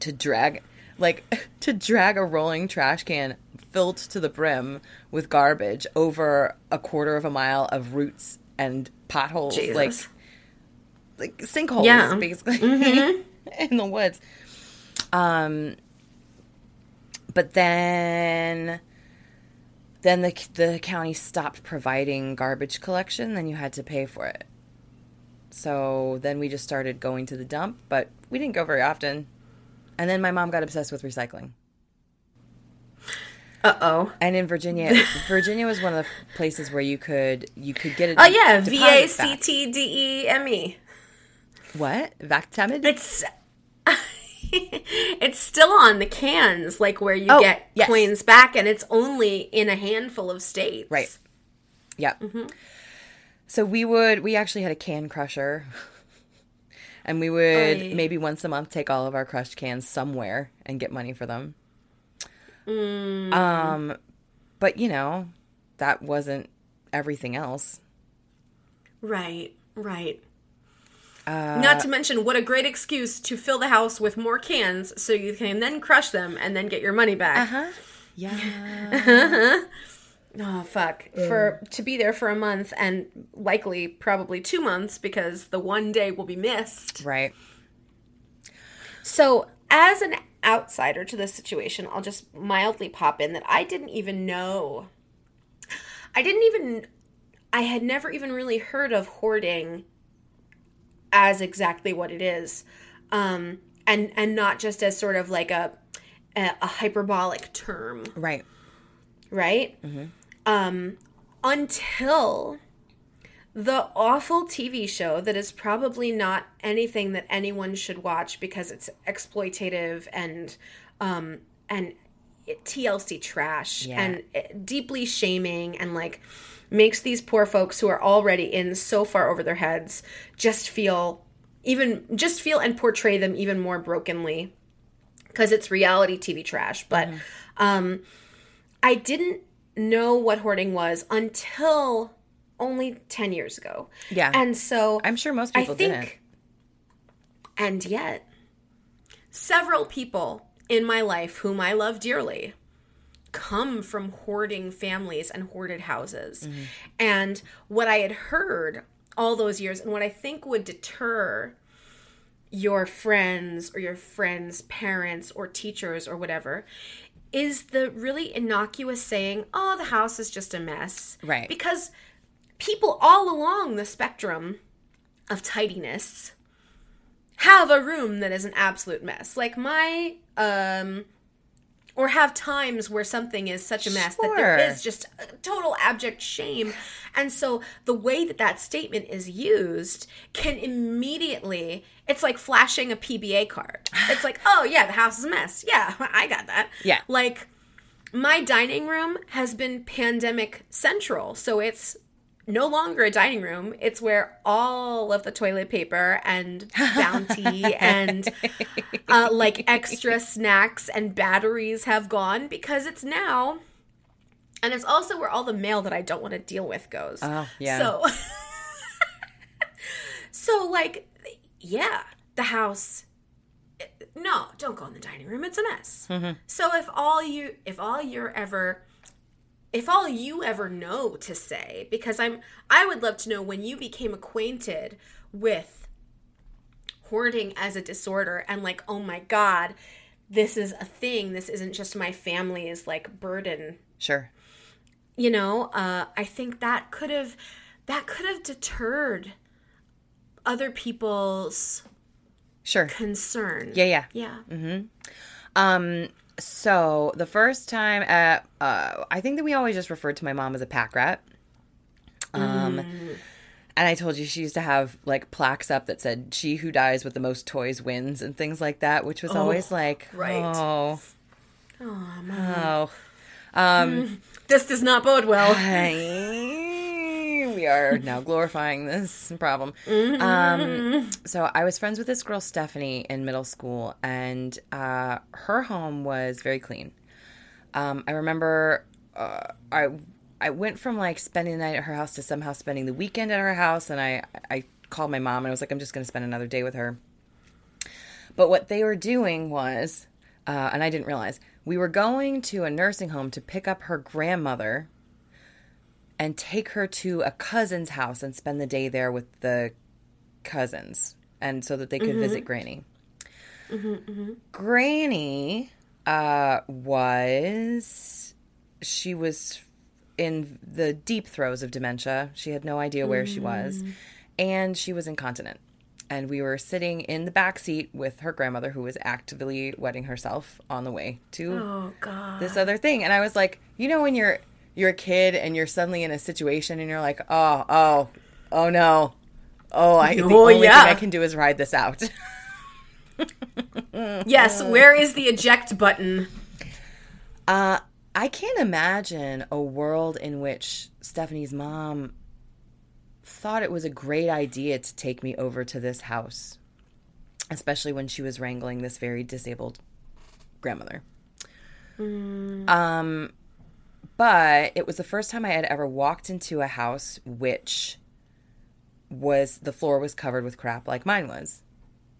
to drag like to drag a rolling trash can filled to the brim with garbage over a quarter of a mile of roots and potholes Jesus. like like sinkholes Yeah. basically Mm-hmm. in the woods um but then then the the county stopped providing garbage collection then you had to pay for it so then we just started going to the dump but we didn't go very often and then my mom got obsessed with recycling. Uh oh. And in Virginia, Virginia was one of the places where you could you could get it. Oh yeah, V A C. T D E M E. What? Vactamid? It's it's still on the cans, like where you Oh, get yes. coins back, and it's only in a handful of states. Right. Yep. Mm-hmm. So we would we actually had a can crusher. And we would Oy. maybe once a month take all of our crushed cans somewhere and get money for them. Mm. Um but you know, that wasn't everything else. Right. Right. Uh, Not to mention, what a great excuse to fill the house with more cans so you can then crush them and then get your money back. Uh-huh. Yeah. Oh fuck! For to be there for a month and likely probably two months because the one day will be missed. right. So, as an outsider to this situation, I'll just mildly pop in that I didn't even know. I didn't even. I had never even really heard of hoarding as exactly what it is, um, and and not just as sort of like a a, a hyperbolic term Right. right? Um, until the awful TV show that is probably not anything that anyone should watch because it's exploitative and um, and TLC trash Yeah. and deeply shaming and like makes these poor folks who are already in so far over their heads just feel even just feel and portray them even more brokenly because it's reality TV trash. But um, I didn't know what hoarding was until only 10 years ago. Yeah. And so I'm sure most I people think, didn't. and yet, several people in my life whom I love dearly come from hoarding families and hoarded houses. Mm-hmm. And what I had heard all those years, and what I think would deter your friends or your friends' parents or teachers or whatever is the really innocuous saying, oh, the house is just a mess. Right. Because people all along the spectrum of tidiness have a room that is an absolute mess. Like my um or have times where something is such a mess that there is just total abject shame. And so the way that that statement is used can immediately it's like flashing a PBA card. It's like, "Oh yeah, the house is a mess. Yeah, I got that." Yeah. Like my dining room has been pandemic central. So it's no longer a dining room. It's where all of the toilet paper and bounty and uh, like extra snacks and batteries have gone because it's now. And it's also where all the mail that I don't want to deal with goes. Oh, yeah. So, so like, yeah, the house no, don't go in the dining room. It's a mess. So if all you if all you're ever if all you ever know to say because I'm I would love to know when you became acquainted with hoarding as a disorder and like oh my god this is a thing this isn't just my family's like burden Sure. you know uh i think that could have that could have deterred other people's Sure. concern Yeah, yeah. yeah Mm-hmm. Um so the first time at, uh, I think that we always just referred to my mom as a pack rat. Um, and I told you she used to have like plaques up that said "She who dies with the most toys wins" and things like that, which was always like, right. oh, Oh, man. oh. This does not bode well. we are now glorifying this problem. Um, so I was friends with this girl Stephanie in middle school, and uh, her home was very clean. Um, I remember uh, I I went from like spending the night at her house to somehow spending the weekend at her house, and I I called my mom and I was like, I'm just going to spend another day with her. But what they were doing was, uh, and I didn't realize, we were going to a nursing home to pick up her grandmother and take her to a cousin's house and spend the day there with the cousins and so that they could mm-hmm. visit Granny. Mm-hmm, mm-hmm. Granny uh, was, she was in the deep throes of dementia. She had no idea where she was, mm. and she was incontinent. And we were sitting in the back seat with her grandmother, who was actively wetting herself on the way to Oh, God. this other thing. And I was like, you know, when you're you're a kid and you're suddenly in a situation and you're like, oh, oh, oh no, oh, I the Oh, only yeah. thing I can do is ride this out. Yes, where is the eject button? Uh, I can't imagine a world in which Stephanie's mom thought it was a great idea to take me over to this house, especially when she was wrangling this very disabled grandmother. Um, but it was the first time I had ever walked into a house which was the floor was covered with crap like mine was.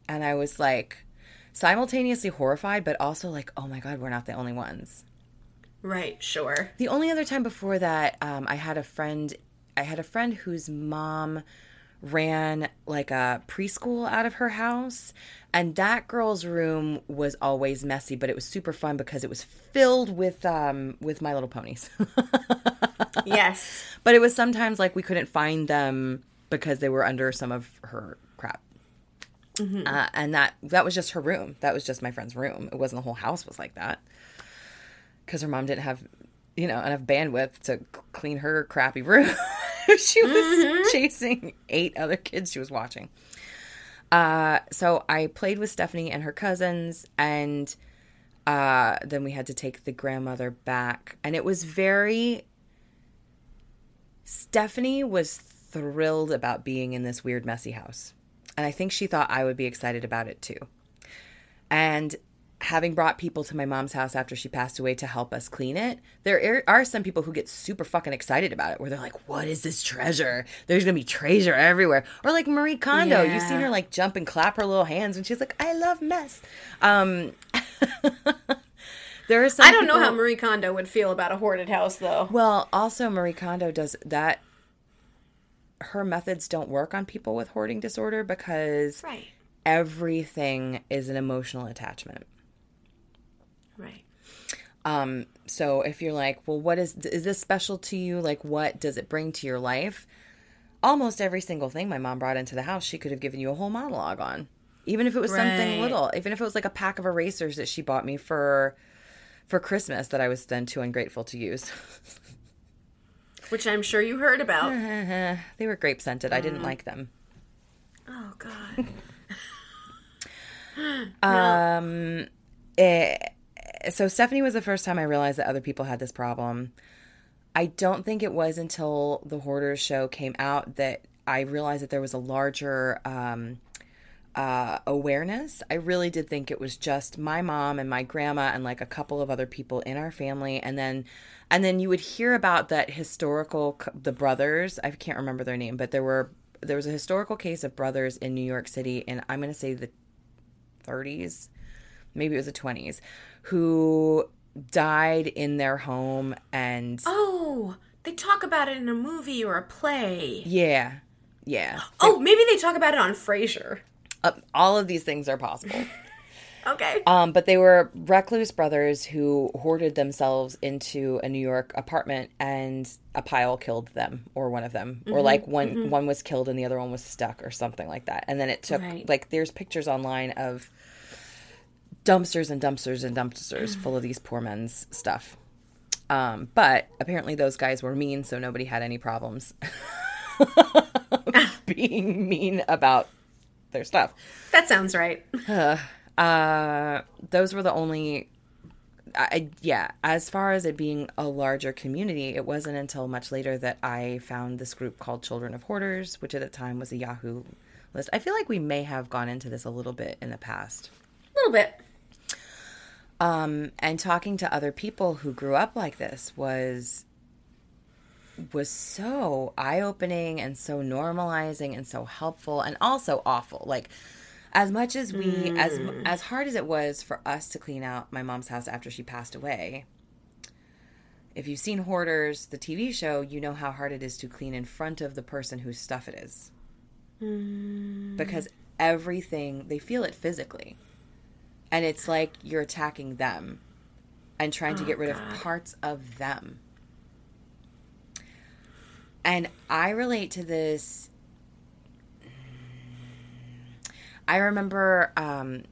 And I was like simultaneously horrified, but also like, oh my God, we're not the only ones. Right, sure. The only other time before that, um, I had a friend. I had a friend whose mom ran like a preschool out of her house, and that girl's room was always messy, but it was super fun because it was filled with um, with My Little Ponies. Yes. but it was sometimes like we couldn't find them because they were under some of her crap. Uh, and that that was just her room. That was just my friend's room. It wasn't the whole house was like that because her mom didn't have you know enough bandwidth to c- clean her crappy room. she was chasing eight other kids she was watching. Uh, so I played with Stephanie and her cousins, and uh, then we had to take the grandmother back, and it was very. Stephanie was thrilled about being in this weird, messy house. And I think she thought I would be excited about it too. And having brought people to my mom's house after she passed away to help us clean it, there are some people who get super fucking excited about it, where they're like, "What is this treasure? There's gonna be treasure everywhere." Or like Marie Kondo, you've seen her like jump and clap her little hands, and she's like, "I love mess." Um, there are some. I don't know how Marie Kondo would feel about a hoarded house, though. well, also Marie Kondo does that. Her methods don't work on people with hoarding disorder because Right. everything is an emotional attachment. Right. Um, so if you're like, well, what is is this special to you? Like, what does it bring to your life? Almost every single thing my mom brought into the house, she could have given you a whole monologue on. Even if it was something little, even if it was like a pack of erasers that she bought me for for Christmas that I was then too ungrateful to use. Which I'm sure you heard about. they were grape scented. I didn't like them. Oh, God. Um, eh, so Stephanie was the first time I realized that other people had this problem. I don't think it was until the Hoarders show came out that I realized that there was a larger um, uh, awareness. I really did think it was just my mom and my grandma and like a couple of other people in our family, and then and then you would hear about that historical the brothers. I can't remember their name, but there were there was a historical case of brothers in New York City, and I'm going to say the 30s, maybe it was the 20s, who died in their home and Oh, they talk about it in a movie or a play. yeah, yeah. Oh, maybe they talk about it on Frasier. Uh, all of these things are possible. Okay. Um, but they were recluse brothers who hoarded themselves into a New York apartment, and a pile killed them, or one of them, or like one one was killed and the other one was stuck, or something like that. And then it took Right. like there's pictures online of dumpsters and dumpsters and dumpsters full of these poor men's stuff. Um, but apparently those guys were mean, so nobody had any problems being mean about their stuff. That sounds right. Uh, those were the only. I, yeah, as far as it being a larger community, it wasn't until much later that I found this group called Children of Hoarders, which at the time was a Yahoo list. I feel like we may have gone into this a little bit in the past. A little bit. Um, and talking to other people who grew up like this was was so eye-opening and so normalizing and so helpful and also awful. Like as much as we as as hard as it was for us to clean out my mom's house after she passed away. If you've seen Hoarders, the TV show, you know how hard it is to clean in front of the person whose stuff it is. Because everything, they feel it physically. And it's like you're attacking them and trying to get rid of parts of them. And I relate to this. I remember um,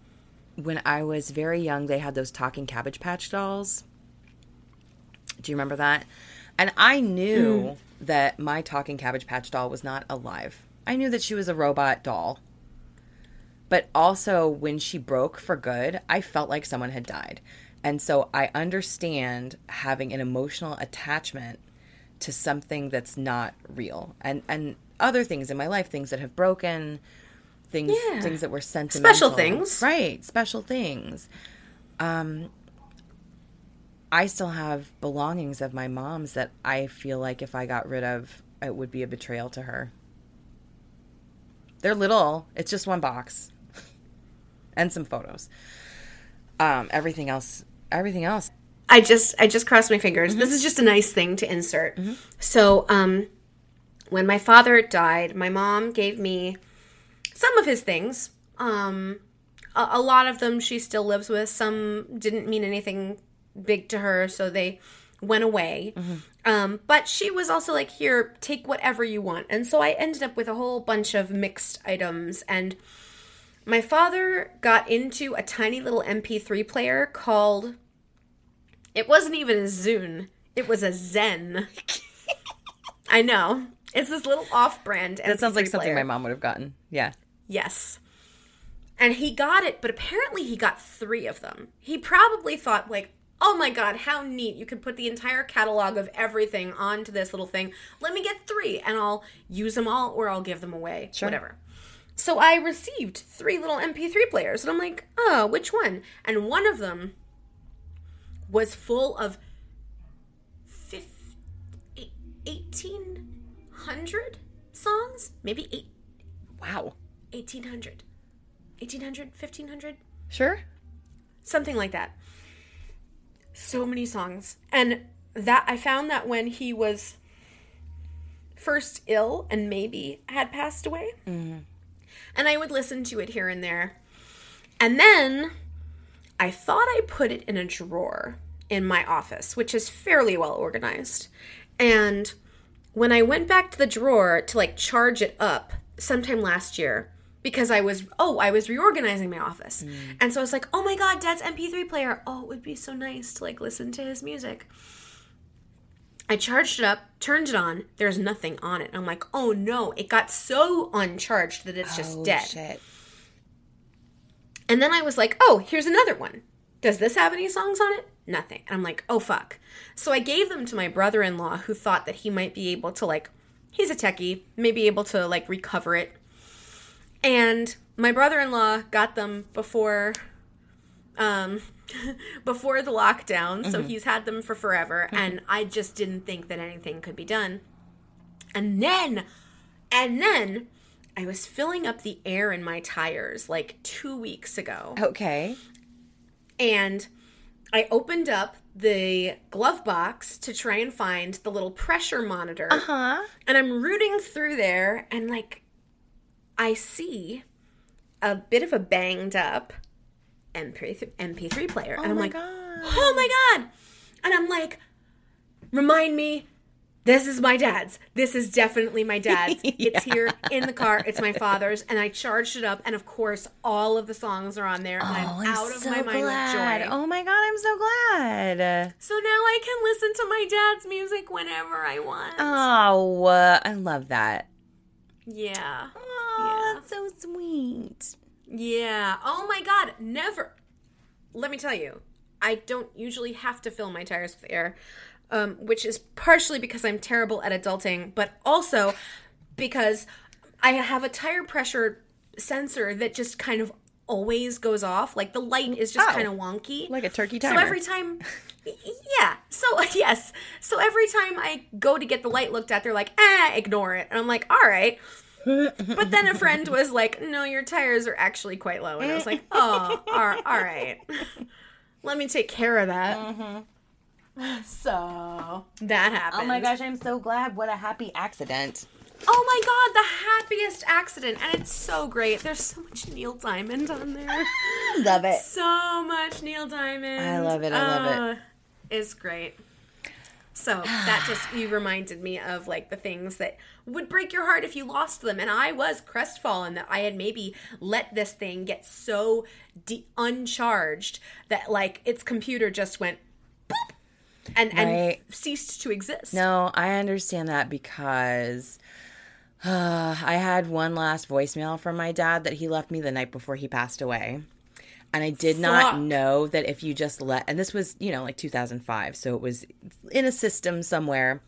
when I was very young, they had those talking Cabbage Patch dolls. Do you remember that? And I knew that my talking Cabbage Patch doll was not alive. I knew that she was a robot doll. But also, when she broke for good, I felt like someone had died. And so I understand having an emotional attachment to something that's not real. And and other things in my life, things that have broken, things Yeah. things that were sentimental. Special things. Right, special things. Um I still have belongings of my mom's that I feel like if I got rid of, it would be a betrayal to her. They're little. It's just one box. And some photos. Um everything else everything else I just I just crossed my fingers. This is just a nice thing to insert. So, um when my father died, my mom gave me some of his things. Um a, a lot of them she still lives with. Some didn't mean anything big to her, so they went away. Um but she was also like, "Here, take whatever you want." And so I ended up with a whole bunch of mixed items and my father got into a tiny little MP3 player called it wasn't even a Zune. It was a Zen. I know. It's this little off-brand. that sounds like MP3 something player. my mom would have gotten. Yeah. Yes. And he got it, but apparently he got three of them. He probably thought, like, oh my god, how neat. You could put the entire catalog of everything onto this little thing. Let me get three, and I'll use them all or I'll give them away. Sure. Whatever. So I received three little MP3 players, and I'm like, oh, which one? And one of them was full of fif- 1,800 songs? Maybe eight, Wow. 1800 1800 1500 Sure. something like that so many songs and that i found that when he was first ill and maybe had passed away mm-hmm. And i would listen to it here and there. And then i thought i put it in a drawer in my office which is fairly well organized. And when I went back to the drawer to like charge it up sometime last year because I was oh I was reorganizing my office. Mm. And so I was like oh my god dad's MP3 player. Oh it would be so nice to like listen to his music I charged it up turned it on there's nothing on it I'm like oh no it got so uncharged that it's just Oh, dead shit. and then I was like, oh, here's another one. Does this have any songs on it? Nothing. And I'm like, oh, fuck. So I gave them to my brother in law who thought that he might be able to, like, he's a techie, may be able to, like, recover it. And my brother in law got them before. Um, before the lockdown, so he's had them for forever, and I just didn't think that anything could be done. And then, and then, I was filling up the air in my tires like two weeks ago. Okay. And I opened up the glove box to try and find the little pressure monitor. Uh huh? And I'm rooting through there and like I see a bit of a banged up MP3, MP3 player. and I'm like, God. oh my God. And I'm like, remind me, this is my dad's. This is definitely my dad's. It's here in the car. It's my father's. And I charged it up. And of course, all of the songs are on there. Oh, I'm out of my mind glad. with joy. Oh my god, I'm so glad. So now I can listen to my dad's music whenever I want. Oh, uh, I love that. yeah. Oh, Yeah. that's so sweet. Yeah. Oh my God. Never. Let me tell you, I don't usually have to fill my tires with air, um, which is partially because I'm terrible at adulting, but also because I have a tire pressure sensor that just kind of always goes off. Like the light is just Oh. kind of wonky. Like a turkey tire. So every time, yeah. So yes. So every time I go to get the light looked at, they're like, "eh, ignore it," and I'm like, "All right." But then a friend was like, "No, your tires are actually quite low," and I was like, "Oh, all right. Let me take care of that." So that happened. Oh my gosh, I'm so glad. What a happy accident. Oh my god, the happiest accident, and it's so great. There's so much Neil Diamond on there. Love it. so much Neil Diamond. I love it, I love it. Uh, It's great. So that just you reminded me of like the things that would break your heart if you lost them, and I was crestfallen that I had maybe let this thing get so de- uncharged that like its computer just went boop and Right. and ceased to exist. No, I understand that because uh, I had one last voicemail from my dad that he left me the night before he passed away. And I did not know that if you just let, and this was, you know, like 2005, so it was in a system somewhere.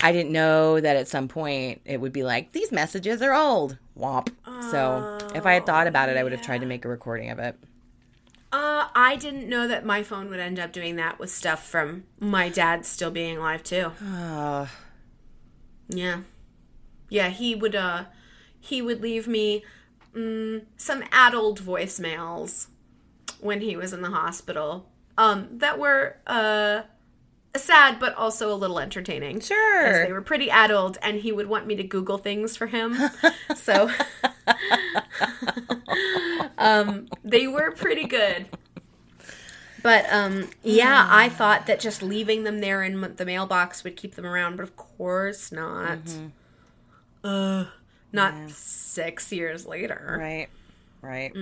I didn't know that at some point it would be like, these messages are old. Womp. so if I had thought about it, I would have tried to make a recording of it. Uh, I didn't know that my phone would end up doing that with stuff from my dad still being alive too. Uh, Yeah. Yeah, he would uh he would leave me mm, some addled voicemails when he was in the hospital. Um that were uh sad but also a little entertaining. sure. They were pretty addled and he would want me to Google things for him. so um they were pretty good. But um yeah, I thought that just leaving them there in the mailbox would keep them around, but of course not. Uh not 6 years later. Right. Right.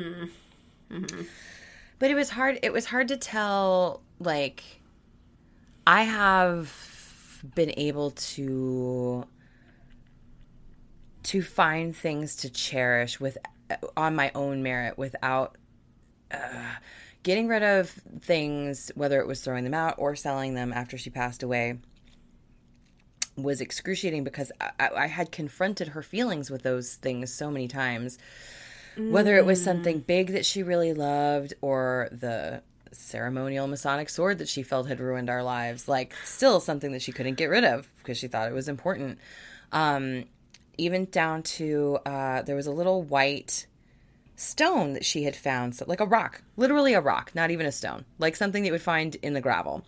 But it was hard it was hard to tell like I have been able to to find things to cherish with on my own merit without uh, getting rid of things whether it was throwing them out or selling them after she passed away was excruciating because I, I had confronted her feelings with those things so many times. Whether it was something big that she really loved or the ceremonial Masonic sword that she felt had ruined our lives, like still something that she couldn't get rid of because she thought it was important. Um, even down to uh, there was a little white stone that she had found, so, like a rock, literally a rock, not even a stone, like something that you would find in the gravel.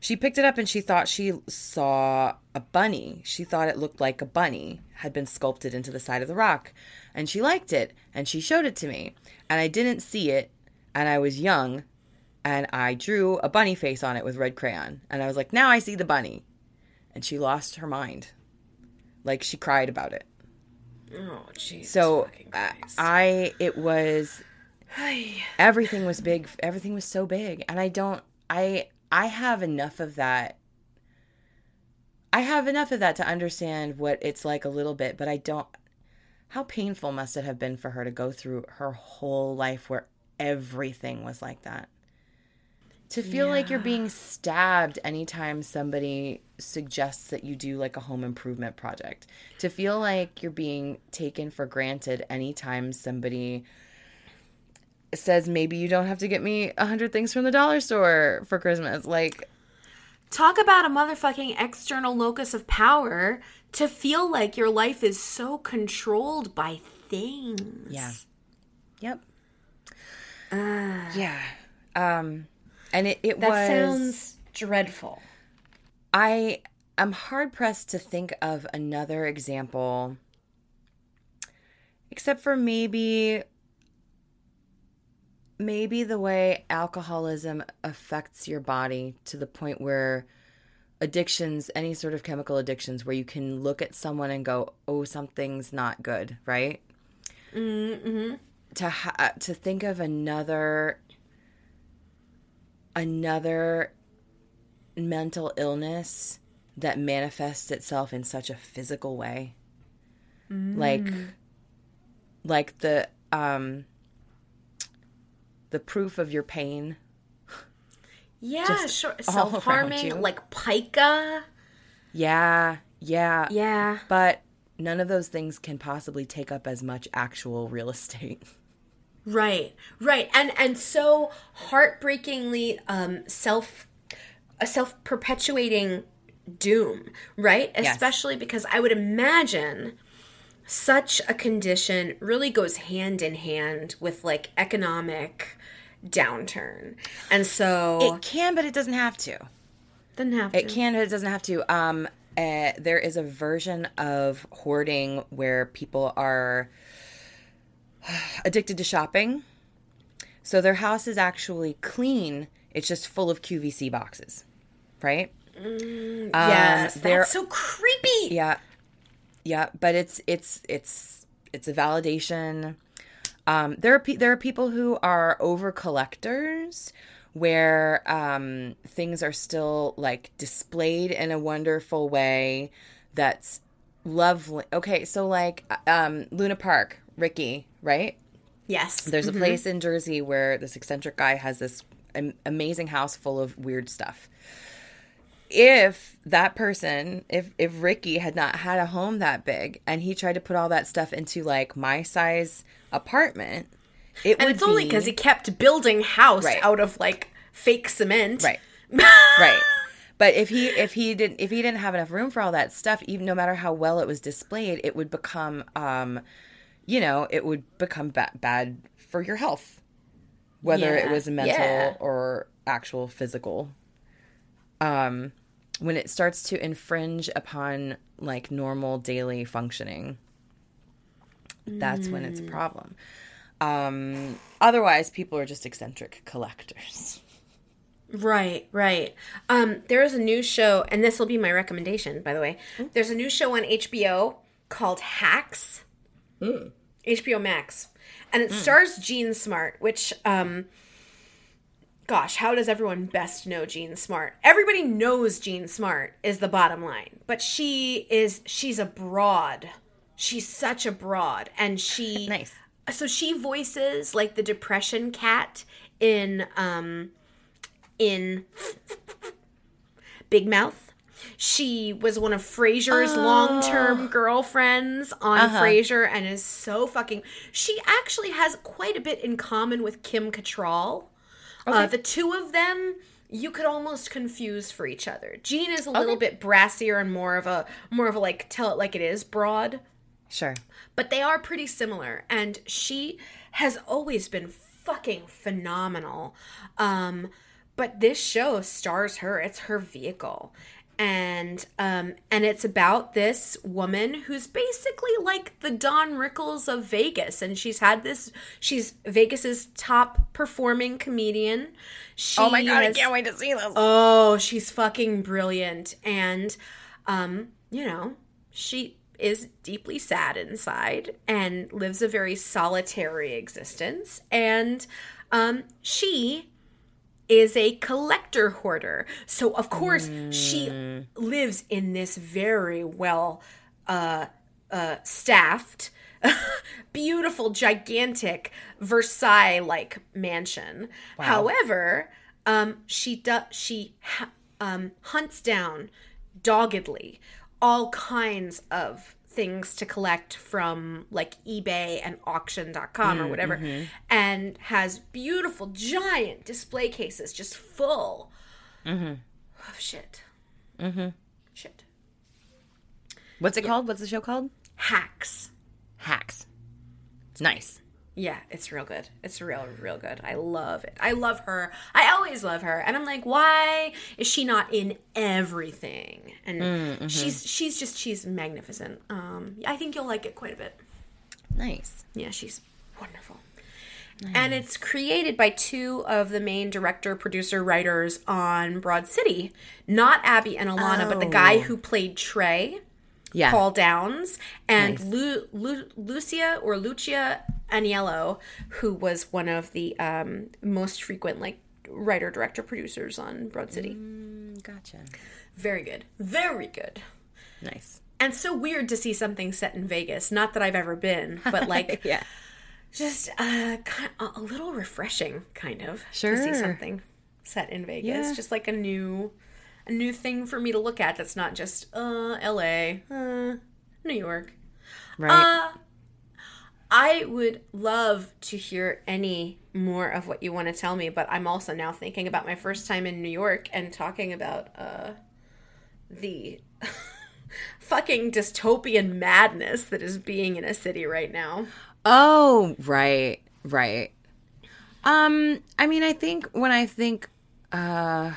She picked it up and she thought she saw a bunny. She thought it looked like a bunny had been sculpted into the side of the rock. And she liked it and she showed it to me. And I didn't see it and I was young and I drew a bunny face on it with red crayon. And I was like, now I see the bunny. And she lost her mind. Like she cried about it. Oh jeez. So I, uh, I, it was everything was big everything was so big and i don't i i have enough of that i have enough of that to understand what it's like a little bit but i don't how painful must it have been for her to go through her whole life where everything was like that to feel like you're being stabbed anytime somebody suggests that you do like a home improvement project to feel like you're being taken for granted anytime somebody says maybe you don't have to get me a hundred things from the dollar store for Christmas. Like, Talk about a motherfucking external locus of power to feel like your life is so controlled by things. Yeah. yep, yeah, um, and it it That was. sounds dreadful. I am hard pressed to think of another example, except for maybe maybe the way alcoholism affects your body to the point where addictions, any sort of chemical addictions, where you can look at someone and go, "Oh, something's not good," right? Mm-hmm. To ha- to think of another another mental illness that manifests itself in such a physical way, like like the um the proof of your pain Yeah, sure. Self harming, like pica. Yeah, yeah. Yeah. But none of those things can possibly take up as much actual real estate. Right, right, and and so heartbreakingly um, self a self perpetuating doom, right? Yes. Especially because I would imagine such a condition really goes hand in hand with like economic downturn, and so It can, but it doesn't have to. doesn't have to. It can, but it doesn't have to. Um, uh, there is a version of hoarding where people are addicted to shopping. So their house is actually clean. It's just full of QVC boxes, right? yes, that's so creepy. Yeah, yeah, but it's it's it's it's a validation. Um, there are pe- there are people who are over collectors, where um, things are still like displayed in a wonderful way that's lovely. Okay, so like um, Luna Park, Ricky, right? Yes, There's a place in Jersey where this eccentric guy has this am- amazing house full of weird stuff. If that person, if if Ricky had not had a home that big and he tried to put all that stuff into like my size apartment, it and would it's only be- because he kept building house Right. out of like fake cement. right, right. But if he if he didn't if he didn't have enough room for all that stuff, even no matter how well it was displayed, it would become um, you know, it would become ba- bad for your health, whether it was mental yeah. or actual physical. Um, when it starts to infringe upon like normal daily functioning, that's when it's a problem. Um, otherwise, people are just eccentric collectors. Right, right. Um, there is a new show, and this will be my recommendation, by the way. There's a new show on HBO called Hacks. HBO Max. And it stars Jean Smart, which, um, gosh, how does everyone best know Jean Smart? Everybody knows Jean Smart is the bottom line, but she is, she's a broad. She's such a broad, and she Nice. so she voices like the depression cat in um in Big Mouth. She was one of Frasier's long-term girlfriends on Frasier and is so fucking she actually has quite a bit in common with Kim Cattrall. Uh, the two of them you could almost confuse for each other. Jean is a little bit brassier and more of a more of a like tell it like it is broad. Sure. but they are pretty similar and she has always been fucking phenomenal. Um but this show stars her. It's her vehicle and um and it's about this woman who's basically like the Don Rickles of Vegas and she's had this she's Vegas's top performing comedian she Oh my god, I can't wait to see this. Oh, she's fucking brilliant. And, um, you know, she is deeply sad inside and lives a very solitary existence. And, um, she is a collector hoarder. So, of course, she lives in this very well, uh, uh, staffed, beautiful, gigantic Versailles like mansion. However, um, she does she ha- um, hunts down doggedly all kinds of things to collect from like eBay and auction.com or mm, whatever mm-hmm. and has beautiful giant display cases just full mm-hmm. of shit. Mm-hmm. Shit. What's it called? What's the show called? Hacks. Hacks. It's nice. Yeah, it's real good. It's real, real good. I love it. I love her. I always love her. And I'm like, why is she not in everything? And she's she's just she's magnificent. Um, I think you'll like it quite a bit. Nice. Yeah, she's wonderful. And it's created by two of the main director, producer, writers on Broad City. Not Abbi and Ilana, but the guy Oh. who played Trey, Yeah. Paul Downs, and Nice. Lu, Lu, Lucia or Lucia Aniello, who was one of the um, most frequent like writer, director, producers on Broad City. Mm, gotcha. Very good. Very good. Nice. And so weird to see something set in Vegas. Not that I've ever been, but like Yeah. just uh, kind a little refreshing, kind of. Sure. To see something set in Vegas, Yeah. just like a new, a new thing for me to look at. That's not just uh, L.A., uh, New York. Right. Uh, I would love to hear any more of what you want to tell me, but I'm also now thinking about my first time in New York and talking about uh, the fucking dystopian madness that is being in a city right now. Oh, right, right. Um, I mean, I think when I think, uh,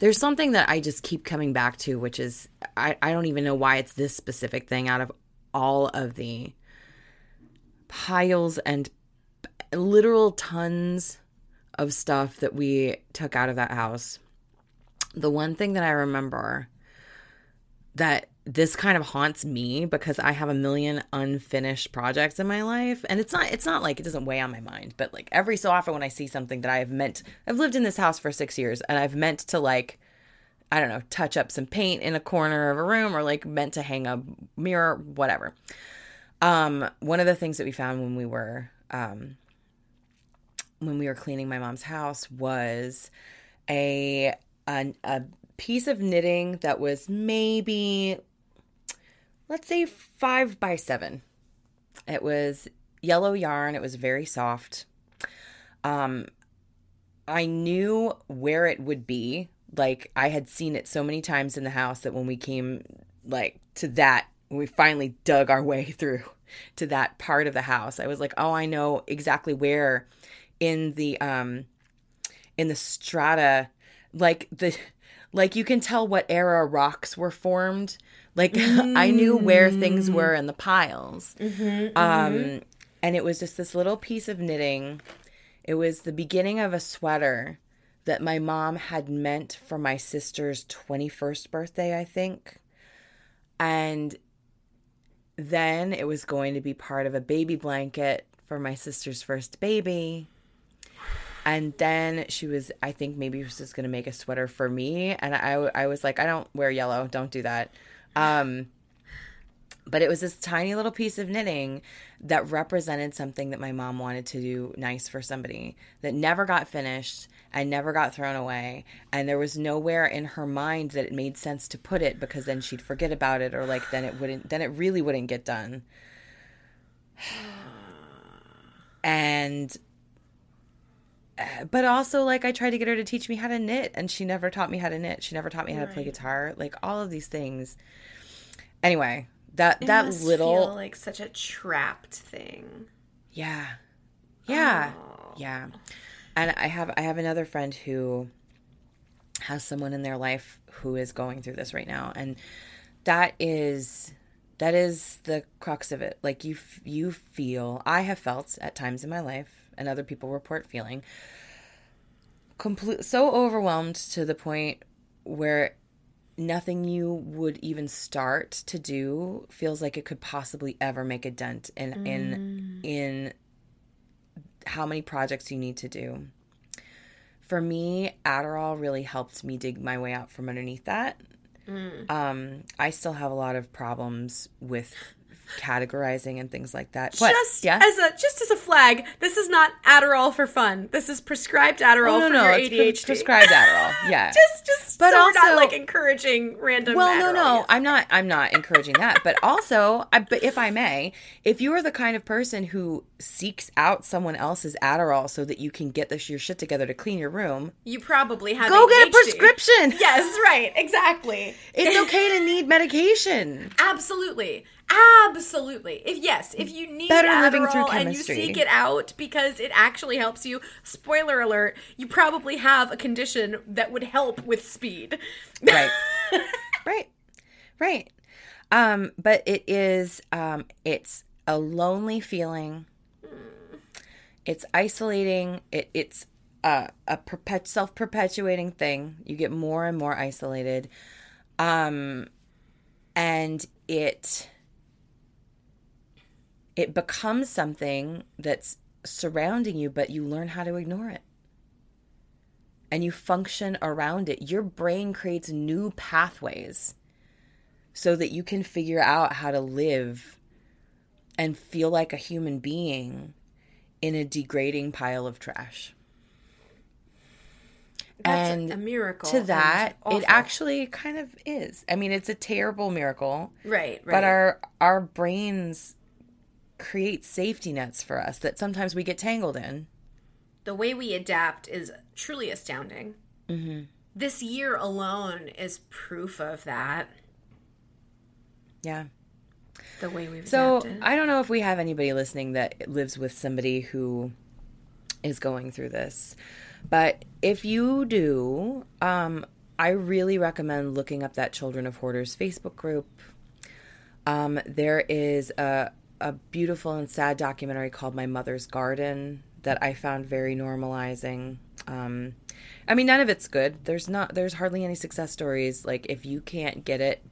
there's something that I just keep coming back to, which is I, I don't even know why it's this specific thing out of all of the piles and literal tons of stuff that we took out of that house. The one thing that I remember that this kind of haunts me because I have a million unfinished projects in my life. And it's not it's not like it doesn't weigh on my mind but like every so often when I see something that I have meant I've lived in this house for 6 years and I've meant to like I don't know touch up some paint in a corner of a room or like meant to hang a mirror whatever. Um one of the things that we found when we were um when we were cleaning my mom's house was a a, a piece of knitting that was maybe let's say five by seven. It was yellow yarn. It was very soft. Um i knew where it would be. Like i had seen it so many times in the house that when we came like to that we finally dug our way through to that part of the house i was like oh i know exactly where in the um in the strata like the like you can tell what era rocks were formed like i knew where things mm. were in the piles. Mm-hmm, mm-hmm. Um and it was just this little piece of knitting. It was the beginning of a sweater that my mom had meant for my sister's 21st birthday i think. And then it was going to be part of a baby blanket for my sister's first baby. And then she was i think maybe she was just going to make a sweater for me. And I, I was like i don't wear yellow. Don't do that um, but it was this tiny little piece of knitting that represented something that my mom wanted to do nice for somebody that never got finished and never got thrown away. And there was nowhere in her mind that it made sense to put it because then she'd forget about it or like then it wouldn't then it really wouldn't get done. And but also like I tried to get her to teach me how to knit and she never taught me how to knit. She never taught me how to play guitar. Like all of these things. Anyway, that It that little feel like such a trapped thing. yeah. Yeah. Oh. Yeah. And I have I have another friend who has someone in their life who is going through this right now and that is that is the crux of it. Like you you feel I have felt at times in my life and other people report feeling complete so overwhelmed to the point where nothing you would even start to do feels like it could possibly ever make a dent in in in how many projects you need to do. For me, Adderall really helped me dig my way out from underneath that. Um, I still have a lot of problems with categorizing and things like that. What? Just as a just as a flag, this is not Adderall for fun. This is prescribed Adderall Oh, no, for no, your it's ADHD. prescribed Adderall. Yeah. just just But so we're not also- like encouraging random. Well, no, Adderall no, use. I'm not. I'm not encouraging that. But also, I, but if I may, if you are the kind of person who seeks out someone else's Adderall so that you can get this your shit together to clean your room, You probably have go get a prescription. Yes, right, exactly. It's okay to need medication. Absolutely. Absolutely. If yes, if you need Better Adderall living through chemistry and you seek it out because it actually helps you, spoiler alert, you probably have a condition that would help with speed. Right. right. Right. Um, but it is um it's a lonely feeling It's isolating. It, it's a, a perpet- self perpetuating thing. You get more and more isolated. Um, and it it becomes something that's surrounding you, but you learn how to ignore it. And you function around it. Your brain creates new pathways so that you can figure out how to live and feel like a human being in a degrading pile of trash. That's and a miracle. To that, it actually kind of is. I mean, it's a terrible miracle, right, right. but our our brains create safety nets for us that sometimes we get tangled in. the way we adapt is truly astounding. Mm-hmm. This year alone is proof of that. Yeah. The way we've So adapted. I don't know if we have anybody listening that lives with somebody who is going through this, but if you do, um, I really recommend looking up that Children of Hoarders Facebook group. Um, there is a a beautiful and sad documentary called My Mother's Garden that I found very normalizing. Um, I mean, none of it's good. There's not. There's hardly any success stories. Like if you can't get it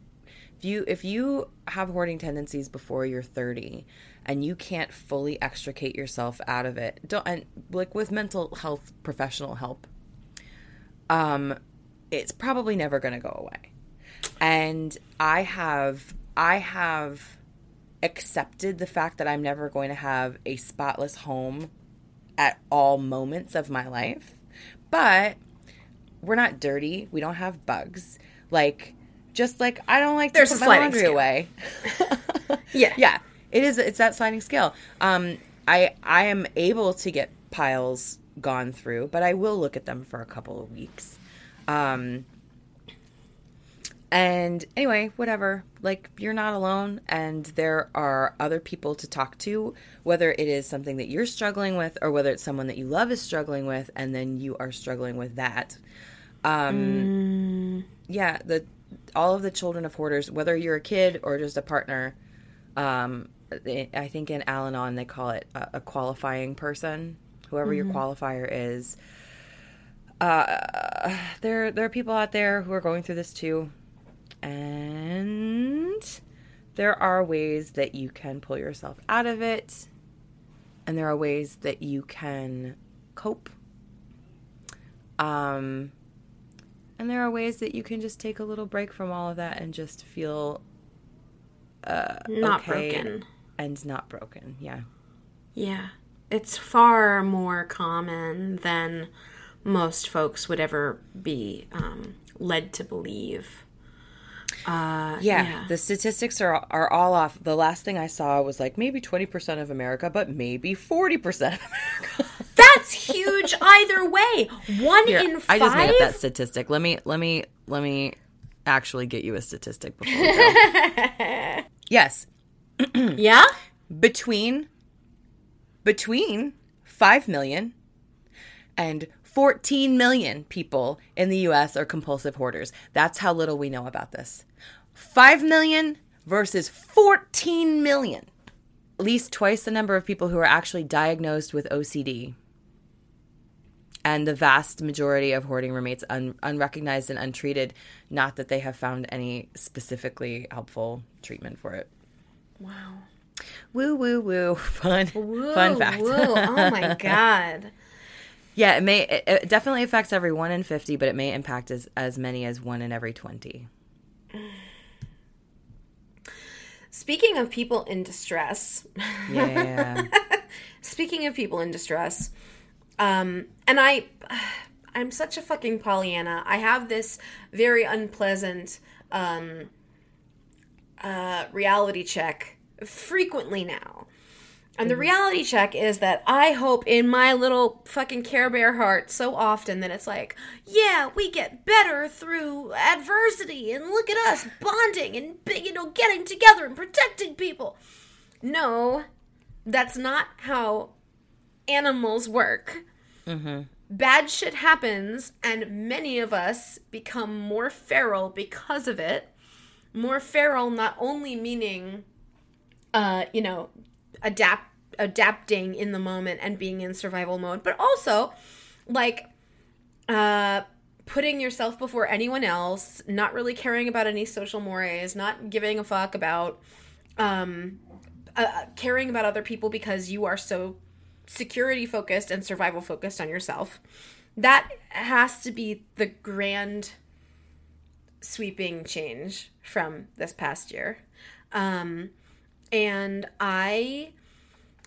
if you if you have hoarding tendencies before you're 30 and you can't fully extricate yourself out of it don't and like with mental health professional help um it's probably never going to go away and i have i have accepted the fact that i'm never going to have a spotless home at all moments of my life but we're not dirty we don't have bugs like just like I don't like to There's put a my sliding laundry scale. away. Yeah. yeah, it is. It's that sliding scale. Um, I I am able to get piles gone through, but I will look at them for a couple of weeks. Um, and anyway, whatever. Like you're not alone, and there are other people to talk to, whether it is something that you're struggling with or whether it's someone that you love is struggling with, and then you are struggling with that. Um, yeah, the all of the children of hoarders, whether you're a kid or just a partner, um, I think in Al-Anon they call it a, a qualifying person. Whoever your qualifier is, uh, there there are people out there who are going through this too, and there are ways that you can pull yourself out of it, and there are ways that you can cope. Um, and there are ways that you can just take a little break from all of that and just feel uh, Not okay broken. and not broken. Yeah. Yeah. It's far more common than most folks would ever be um, led to believe. Uh, yeah. yeah. The statistics are are all off. The last thing I saw was like maybe 20% of America, but maybe 40% of America. That's huge either way. One Here, in I five. just made up that statistic. Let me let me let me actually get you a statistic before we go. yes. yeah? between between 5 million and 14 million people in the US are compulsive hoarders. That's how little we know about this. 5 million versus 14 million. At least twice the number of people who are actually diagnosed with OCD. And the vast majority of hoarding remains un- unrecognized and untreated. Not that they have found any specifically helpful treatment for it. Wow. Woo woo woo! Fun, Woo, fun fact. woo. Oh my God. Yeah, it may it, it definitely affects every one in fifty, but it may impact as as many as one in every twenty. Speaking of people in distress, Yeah, speaking of people in distress, um, and I, I'm such a fucking Pollyanna. I have this very unpleasant um, uh, reality check frequently now. And the reality check is that I hope in my little fucking Care Bear heart so often that it's like, yeah, we get better through adversity, and look at us bonding and you know getting together and protecting people. No, that's not how animals work. Mm-hmm. Bad shit happens, and many of us become more feral because of it. More feral, not only meaning, uh, you know, adapt adapting in the moment and being in survival mode, but also like uh putting yourself before anyone else, not really caring about any social mores, not giving a fuck about um uh, caring about other people because you are so security focused and survival focused on yourself. That has to be the grand sweeping change from this past year. Um, and I,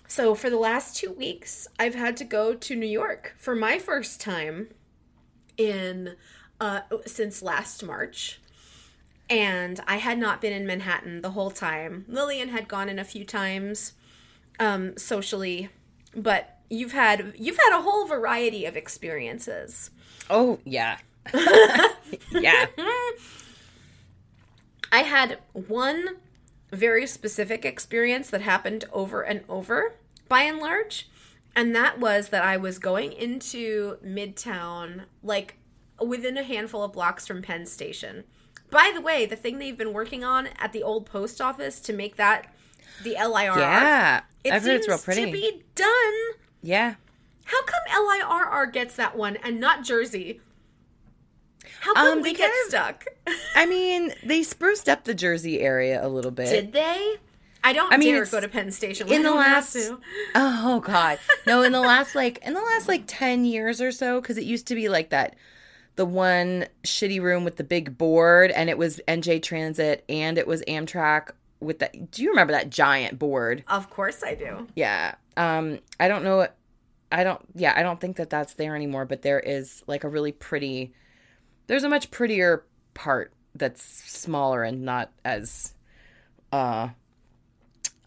so for the last two weeks, I've had to go to New York for my first time in, uh, since last March. And I had not been in Manhattan the whole time. Lillian had gone in a few times, um, socially, but you've had you've had a whole variety of experiences. Oh yeah. yeah. I had one very specific experience that happened over and over by and large, and that was that I was going into Midtown, like within a handful of blocks from Penn Station. By the way, the thing they've been working on at the old post office to make that the LIRR, Yeah. it I've heard it's real pretty. to be done. yeah. How come LIRR gets that one and not Jersey? How come Um, we get of- stuck? I mean, they spruced up the Jersey area a little bit. Did they? I don't I mean, dare go to Penn Station. in the last oh god no in the last like in the last like 10 years or so because it used to be like that the one shitty room with the big board and it was nj transit and it was amtrak with that do you remember that giant board Of course I do. yeah um i don't know i don't yeah i don't think that that's there anymore but there is like a really pretty there's a much prettier part that's smaller and not as uh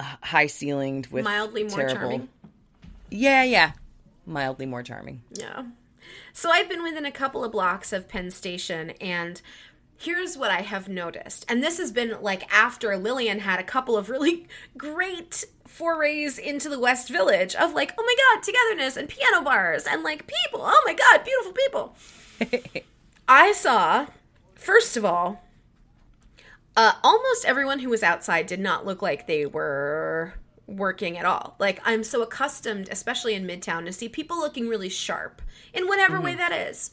high ceilinged with Mildly more terrible charming. yeah, yeah. Mildly more charming. Yeah. So I've been within a couple of blocks of Penn Station and here's what I have noticed. And this has been like after Lillian had a couple of really great forays into the West Village of like, oh my god, togetherness and piano bars and like people. Oh my god, beautiful people. I saw, first of all, uh, almost everyone who was outside did not look like they were working at all. Like, I'm so accustomed, especially in Midtown, to see people looking really sharp in whatever way that is.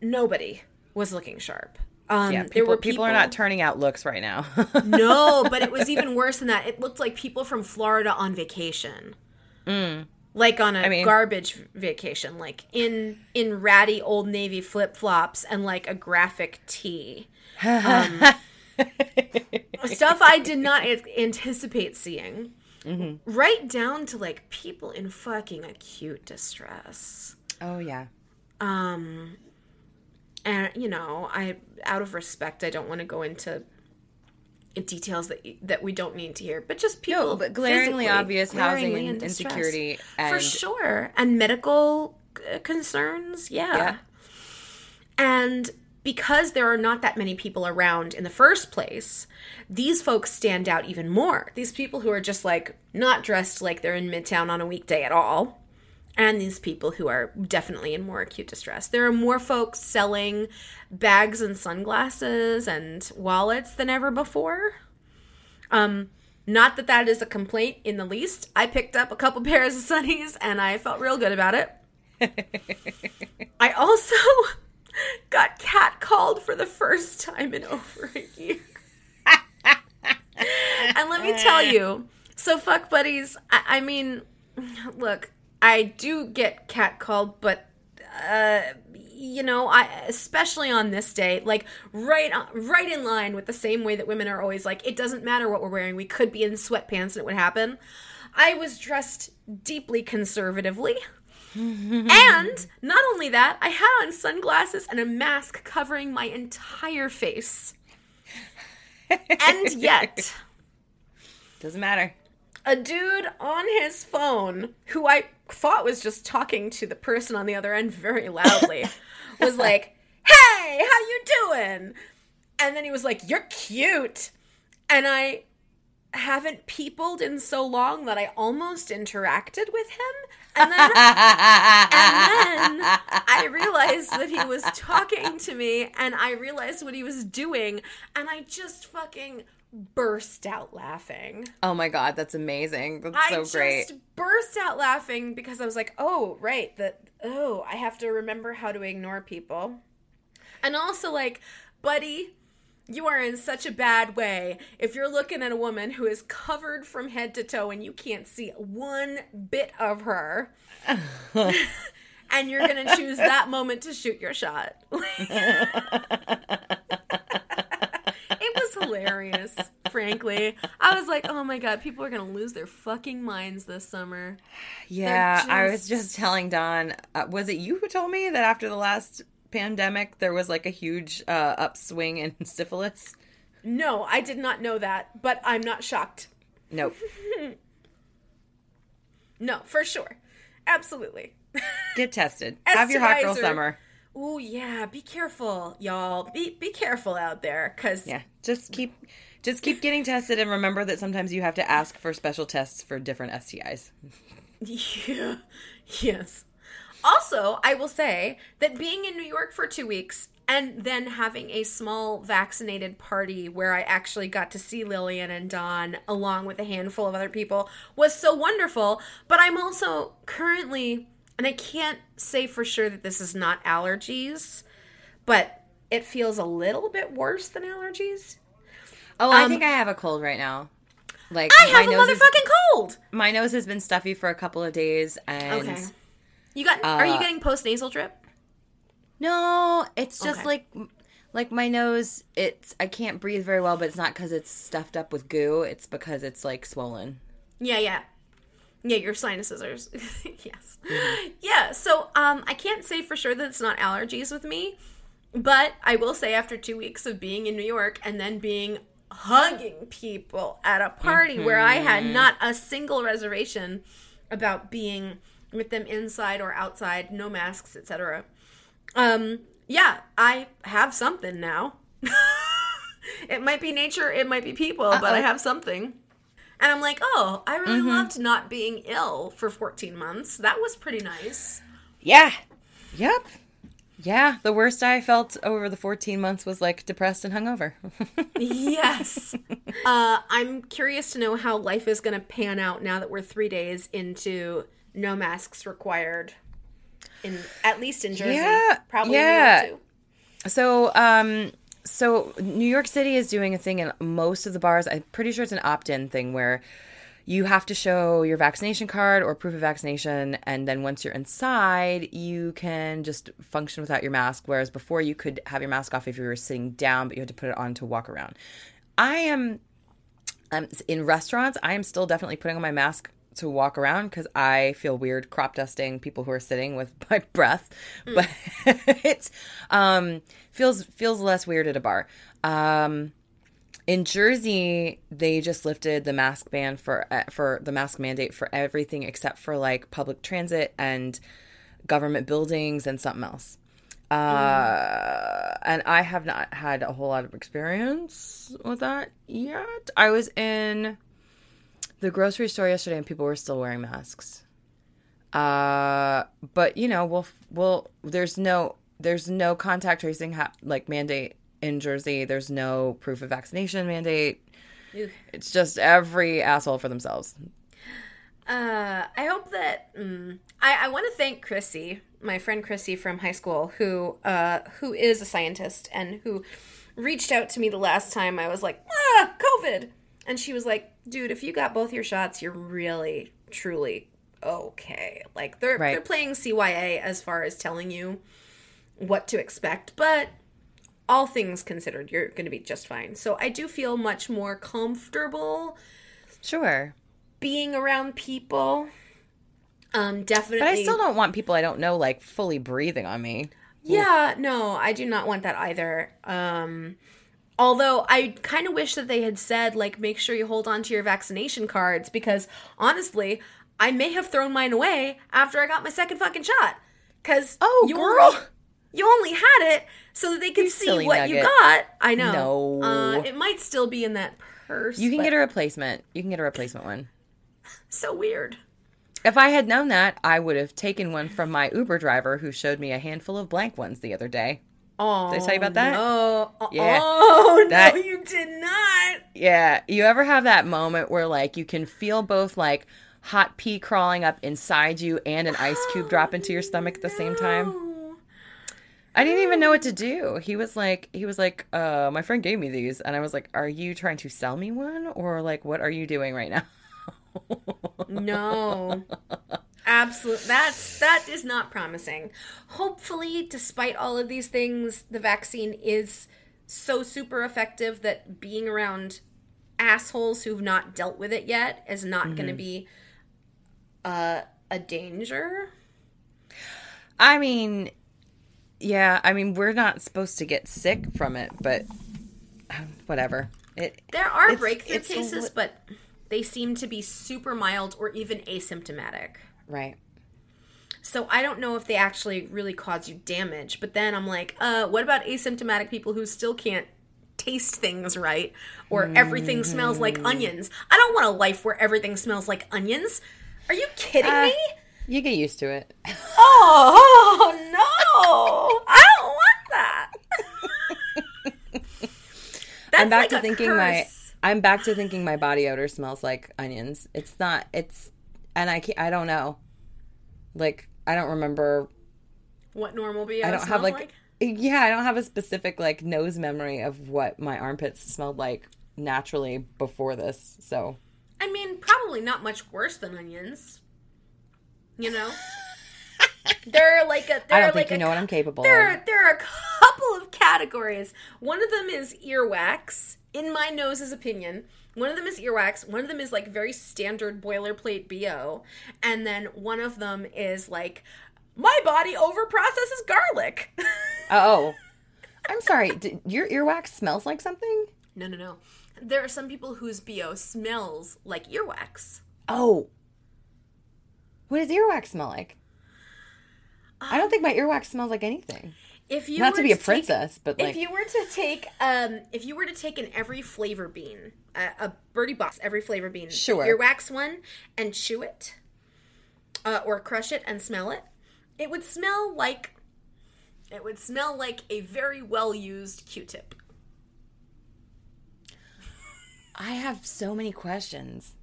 Nobody was looking sharp. Um, Yeah, there were people are not turning out looks right now. no, but it was even worse than that. It looked like people from Florida on vacation. Like on a mean- garbage vacation, like in in ratty old navy flip flops and like a graphic tee. Um, stuff I did not anticipate seeing. Right down to like people in fucking acute distress. oh yeah. Um, and you know, I out of respect, I don't want to go into details that that we don't need to hear, but just people, No, but glaringly obvious housing glaringly and in distress. insecurity for sure, and medical uh, concerns, yeah. Yeah. And because there are not that many people around in the first place, these folks stand out even more. These people who are just like not dressed like they're in Midtown on a weekday at all. And these people who are definitely in more acute distress. There are more folks selling bags and sunglasses and wallets than ever before. Um, not that that is a complaint in the least. I picked up a couple pairs of sunnies and I felt real good about it. I also got catcalled for the first time in over a year. and let me tell you, so fuck buddies. I, I mean, look, I do get catcalled, but uh, you know, I especially on this day, like right, right in line with the same way that women are always like, it doesn't matter what we're wearing. We could be in sweatpants and it would happen. I was dressed deeply conservatively. and not only that, I had on sunglasses and a mask covering my entire face. and yet, Doesn't matter. a dude on his phone who I thought was just talking to the person on the other end very loudly was like, "Hey, how you doing?" And then he was like, "You're cute." And I haven't peopled in so long that I almost interacted with him. And then, and then I realized that he was talking to me and I realized what he was doing and I just fucking burst out laughing. Oh my god, that's amazing. That's I so great. I just burst out laughing because I was like, "Oh, right, that oh, I have to remember how to ignore people." And also like, buddy, you are in such a bad way if you're looking at a woman who is covered from head to toe and you can't see one bit of her. and you're going to choose that moment to shoot your shot. hilarious, frankly. I was like, oh my god, people are going to lose their fucking minds this summer. Yeah, I was just- just telling Don. Uh, was it you who told me that after the last pandemic there was like a huge uh, upswing in syphilis? No, I did not know that, but I'm not shocked. Nope. No, for sure. Absolutely. Get tested. Have your hot girl summer. Ooh, yeah, be careful, y'all. Be be careful out there cuz Yeah, just keep just keep getting tested and remember that sometimes you have to ask for special tests for different STIs. Yeah. Yes. Also, I will say that being in New York for two weeks and then having a small vaccinated party where I actually got to see Lillian and Don along with a handful of other people was so wonderful. But I'm also currently, and I can't say for sure that this is not allergies, but it feels a little bit worse than allergies. Oh, I Um, think I have a cold right now. Like I have a motherfucking cold. my nose has been stuffy for a couple of days and Okay. You got? are you Uh, getting post nasal drip? no, it's just Okay. like like my nose it's I can't breathe very well, but it's not cuz it's stuffed up with goo, it's because it's like swollen. Yeah, yeah. Yeah, your sinuses are yes. Yeah, so um I can't say for sure that it's not allergies with me, but I will say after 2 weeks of being in New York and then being hugging people at a party where I had not a single reservation about being with them inside or outside, no masks, etc. Um yeah, I have something now. it might be nature, it might be people, but I have something. And I'm like, oh, I really loved not being ill for 14 months. That was pretty nice. Yeah. Yep. Yeah, the worst I felt over the 14 months was like depressed and hungover. yes. Uh, I'm curious to know how life is going to pan out now that we're three days into no masks required. In at least in Jersey, Yeah, probably yeah. New York too. So, um, so New York City is doing a thing in most of the bars. I'm pretty sure it's an opt-in thing where you have to show your vaccination card or proof of vaccination, and then once you're inside, you can just function without your mask. Whereas before, you could have your mask off if you were sitting down, but you had to put it on to walk around. I am um, in restaurants. I am still definitely putting on my mask to walk around because I feel weird crop dusting people who are sitting with my breath, but it um, feels feels less weird at a bar. Um, in Jersey, they just lifted the mask ban for uh, for the mask mandate for everything except for like public transit and government buildings and something else. Uh, and I have not had a whole lot of experience with that yet. I was in the grocery store yesterday and people were still wearing masks. Uh, but you know, we'll we'll there's no there's no contact tracing ha- like mandate in Jersey. There's no proof of vaccination mandate. Ew. It's just every asshole for themselves. Uh, I hope that mm, I, I want to thank Chrissy, my friend Chrissy from high school, who uh, who is a scientist and who reached out to me the last time I was like, ah, COVID, and she was like, dude, if you got both your shots, you're really truly okay. Like they're Right. they're playing CYA as far as telling you what to expect, but all things considered, you're going to be just fine. So I do feel much more comfortable Sure. being around people. Um, definitely. But I still don't want people I don't know like fully breathing on me. Yeah, no, I do not want that either. Um, although I kind of wish that they had said like, make sure you hold on to your vaccination cards because honestly, I may have thrown mine away after I got my second fucking shot. Cause Oh, you girl. only, you only had it so that they could You see what you got. I know. No. uh, it might still be in that purse. You can but- get a replacement. You can get a replacement one. so weird. If I had known that, I would have taken one from my Uber driver who showed me a handful of blank ones the other day. Oh, Did I tell you about that? No. Yeah. Oh, That- no, you did not. Yeah. You ever have that moment where like you can feel both like hot pee crawling up inside you and an ice cube drop into your stomach at the same time? I didn't even know what to do. He was like he was like, uh, my friend gave me these and I was like, Are you trying to sell me one? Or like what are you doing right now? No. Absolutely. That's that is not promising. Hopefully, despite all of these things, the vaccine is so super effective that being around assholes who've not dealt with it yet is not going to be uh, a danger. I mean, yeah, I mean, we're not supposed to get sick from it, but um, whatever. It There are It's- breakthrough it's cases, li- but they seem to be super mild or even asymptomatic. right. So I don't know if they actually really cause you damage. But then I'm like, uh, what about asymptomatic people who still can't taste things right or everything smells like Mm-hmm. onions? I don't want a life where everything smells like onions. Are you kidding Uh, me? You get used to it. Oh, no. I don't want that. I'm back like to thinking my. I'm back to thinking my body odor smells like onions. It's not it's and I can't, I don't know. Like I don't remember what normal BO I don't have smells like, yeah, I don't have a specific like nose memory of what my armpits smelled like naturally before this. So I mean, probably not much worse than onions. You know, they're like a. They're I don't like think you a know what I'm capable There, of. are, there are a couple of categories. One of them is earwax, in my nose's opinion. One of them is earwax. One of them is like very standard boilerplate BO. And then one of them is like, my body overprocesses garlic. Oh. I'm sorry. Did, your earwax smells like something? no, no, no. There are some people whose BO smells like earwax. Oh. What does earwax smell like? I don't think my earwax smells like anything. If you Not to be a take- princess, but like if you were to take um if you were to take an every flavor bean a, a Bertie Bott's every flavor bean Sure. earwax one and chew it uh, or crush it and smell it it would smell like it would smell like a very well used q-tip I have so many questions.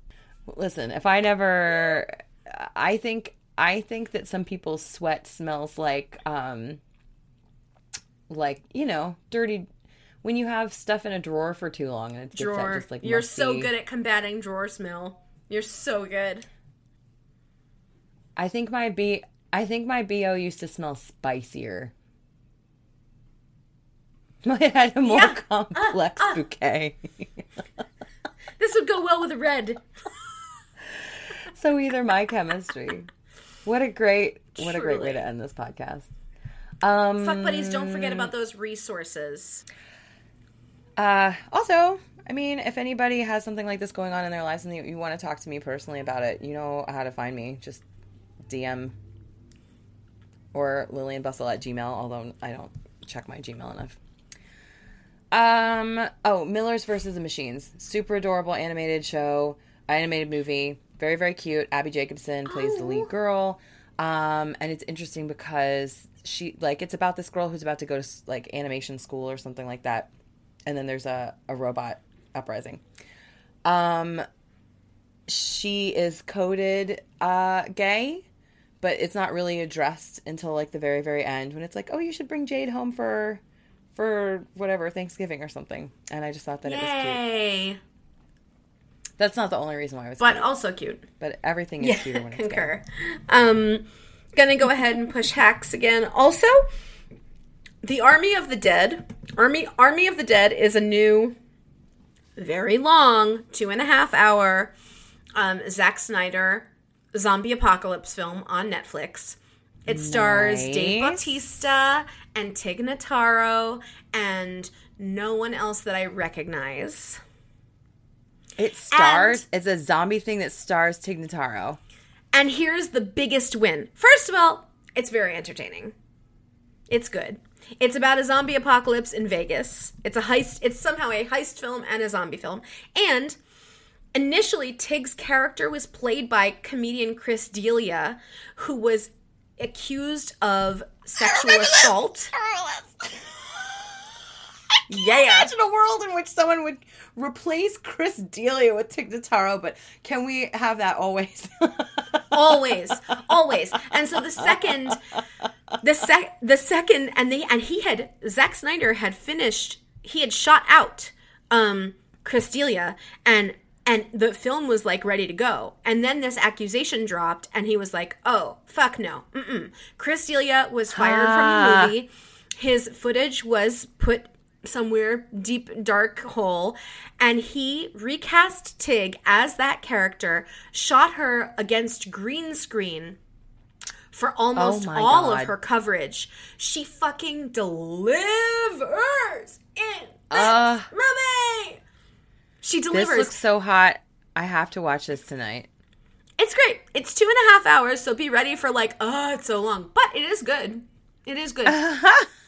Listen, if I never I think I think that some people's sweat smells like um like, you know, dirty when you have stuff in a drawer for too long and it's drawer just like you're so good at combating drawer smell you're so good I think my B I think my BO used to smell spicier. It had a more Yeah. complex bouquet. this would go well with red so either my chemistry. What a great what a great way to end this podcast. Um fuck buddies don't forget about those resources Uh, also, I mean, if anybody has something like this going on in their lives and you, you want to talk to me personally about it, you know how to find me. Just DM or Lillian Bustle at Gmail, although I don't check my Gmail enough. Um, oh, Mitchells versus the Machines. Super adorable animated show, animated movie. Very, very cute. Abbi Jacobson plays the Oh. lead girl. Um, and it's interesting because she, like, it's about this girl who's about to go to, like, animation school or something like that and then there's a, a robot uprising. Um, she is coded uh, gay, but it's not really addressed until like the very very end when it's like, oh, you should bring Jade home for for whatever Thanksgiving or something. And I just thought that it was cute. That's not the only reason why it was but cute, also cute but everything is cuter when it's concur. Um, gonna go ahead and push hacks again. Also, the Army of the Dead. Army Army of the Dead is a new, very long, two and a half hour, um, Zack Snyder zombie apocalypse film on Netflix. It stars Dave Bautista and Tig Notaro and no one else that I recognize. It stars. it's a zombie thing that stars Tig Notaro. And here's the biggest win. First of all, it's very entertaining. It's good. It's about a zombie apocalypse in Vegas. It's a heist. It's somehow a heist film and a zombie film. And initially, Tig's character was played by comedian Chris D'Elia, who was accused of sexual assault. Yeah. Imagine a world in which someone would replace Chris D'Elia with Tig Notaro, but can we have that always? always always and so the second the sec the second and they and he had Zack Snyder had finished he had shot out um Chris D'Elia and and the film was like ready to go and then this accusation dropped and he was like oh fuck no Mm-mm. Chris D'Elia was fired Ah. from the movie his footage was put somewhere deep dark hole and he recast Tig as that character shot her against green screen for almost Oh all God. of her coverage. She fucking delivers in this Uh, movie. She this delivers. looks so hot. I have to watch this tonight. it's great. It's two and a half hours so be ready for like oh it's so long. But it is good. It is good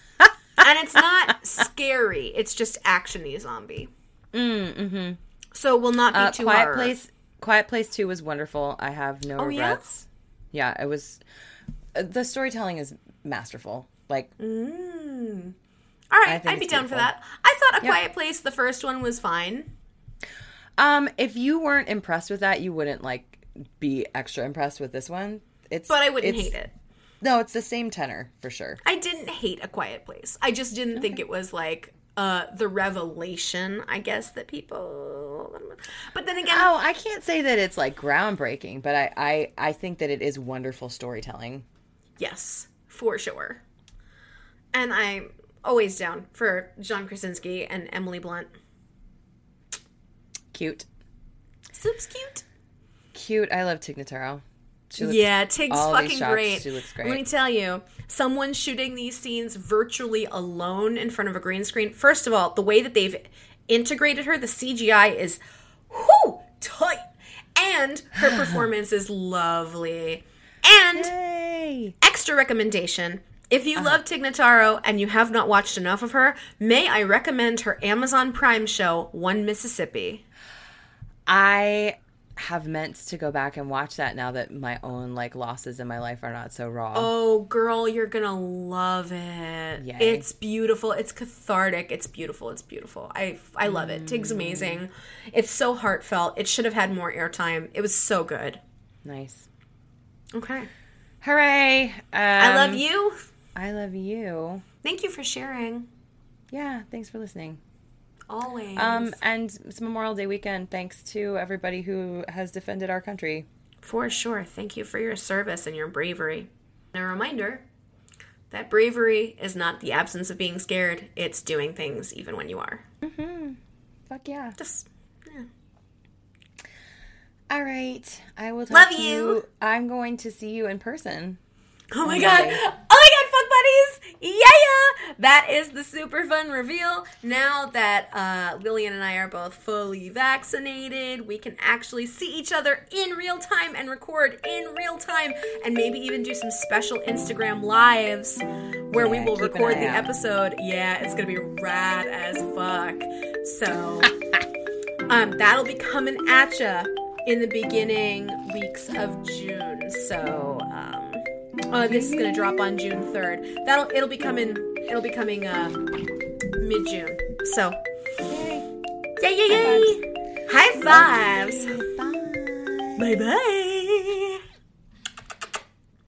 and it's not scary it's just actiony zombie Mm-hmm. so will not be Uh, too Quiet hard Place. Quiet Place Two was wonderful. I have no Oh, regrets. Yeah? it was. uh, The storytelling is masterful. Like Mm. all right i'd be down for that i thought a Yep. quiet place the first one was fine Um, if you weren't impressed with that, you wouldn't like be extra impressed with this one. It's but i wouldn't hate it No, it's the same tenor for sure. i didn't hate a quiet place i just didn't think it was like uh the revelation i guess that people but then again Oh, I can't say that it's like groundbreaking, but I I, I think that it is wonderful storytelling. Yes, for sure. And I'm always down for John Krasinski and Emily Blunt. Cute, Soup's cute. cute. I love Tig Notaro. She looks- yeah, Tig's fucking great. she looks great. Let me tell you, someone shooting these scenes virtually alone in front of a green screen. First of all, the way that they've integrated her, the CGI is whoo tight, and her performance is lovely. And Yay! extra recommendation if Uh-huh. you love Tig Notaro and you have not watched enough of her, may I recommend her Amazon Prime show, One Mississippi? I have meant to go back and watch that now that my own like losses in my life are not so raw. Oh, girl, you're gonna love it. Yay. It's beautiful. It's cathartic. It's beautiful. It's beautiful. I I love it. Tig's Mm. amazing. It's so heartfelt. It should have had more airtime. It was so good. Nice. Okay. Hooray! Um, I love you. I love you. Thank you for sharing. Yeah, thanks for listening. Always. Um, and it's Memorial Day weekend. Thanks to everybody who has defended our country. For sure. Thank you for your service and your bravery. And a reminder that bravery is not the absence of being scared, it's doing things even when you are. Mhm. Fuck yeah! Just yeah. All right, I will talk Love to you. I'm going to see you in person. Oh my god, fuck buddies! Yeah, yeah! That is the super fun reveal. Now that uh, Lillian and I are both fully vaccinated, we can actually see each other in real time and record in real time and maybe even do some special Instagram lives where we will record the out. episode. Yeah, it's gonna be rad as fuck. So um, that'll be coming at ya in the beginning weeks of June. So uh, this is gonna drop on June third. That'll it'll be coming it'll be coming uh, mid June. So yay yay yay! High fives! Bye. Bye bye.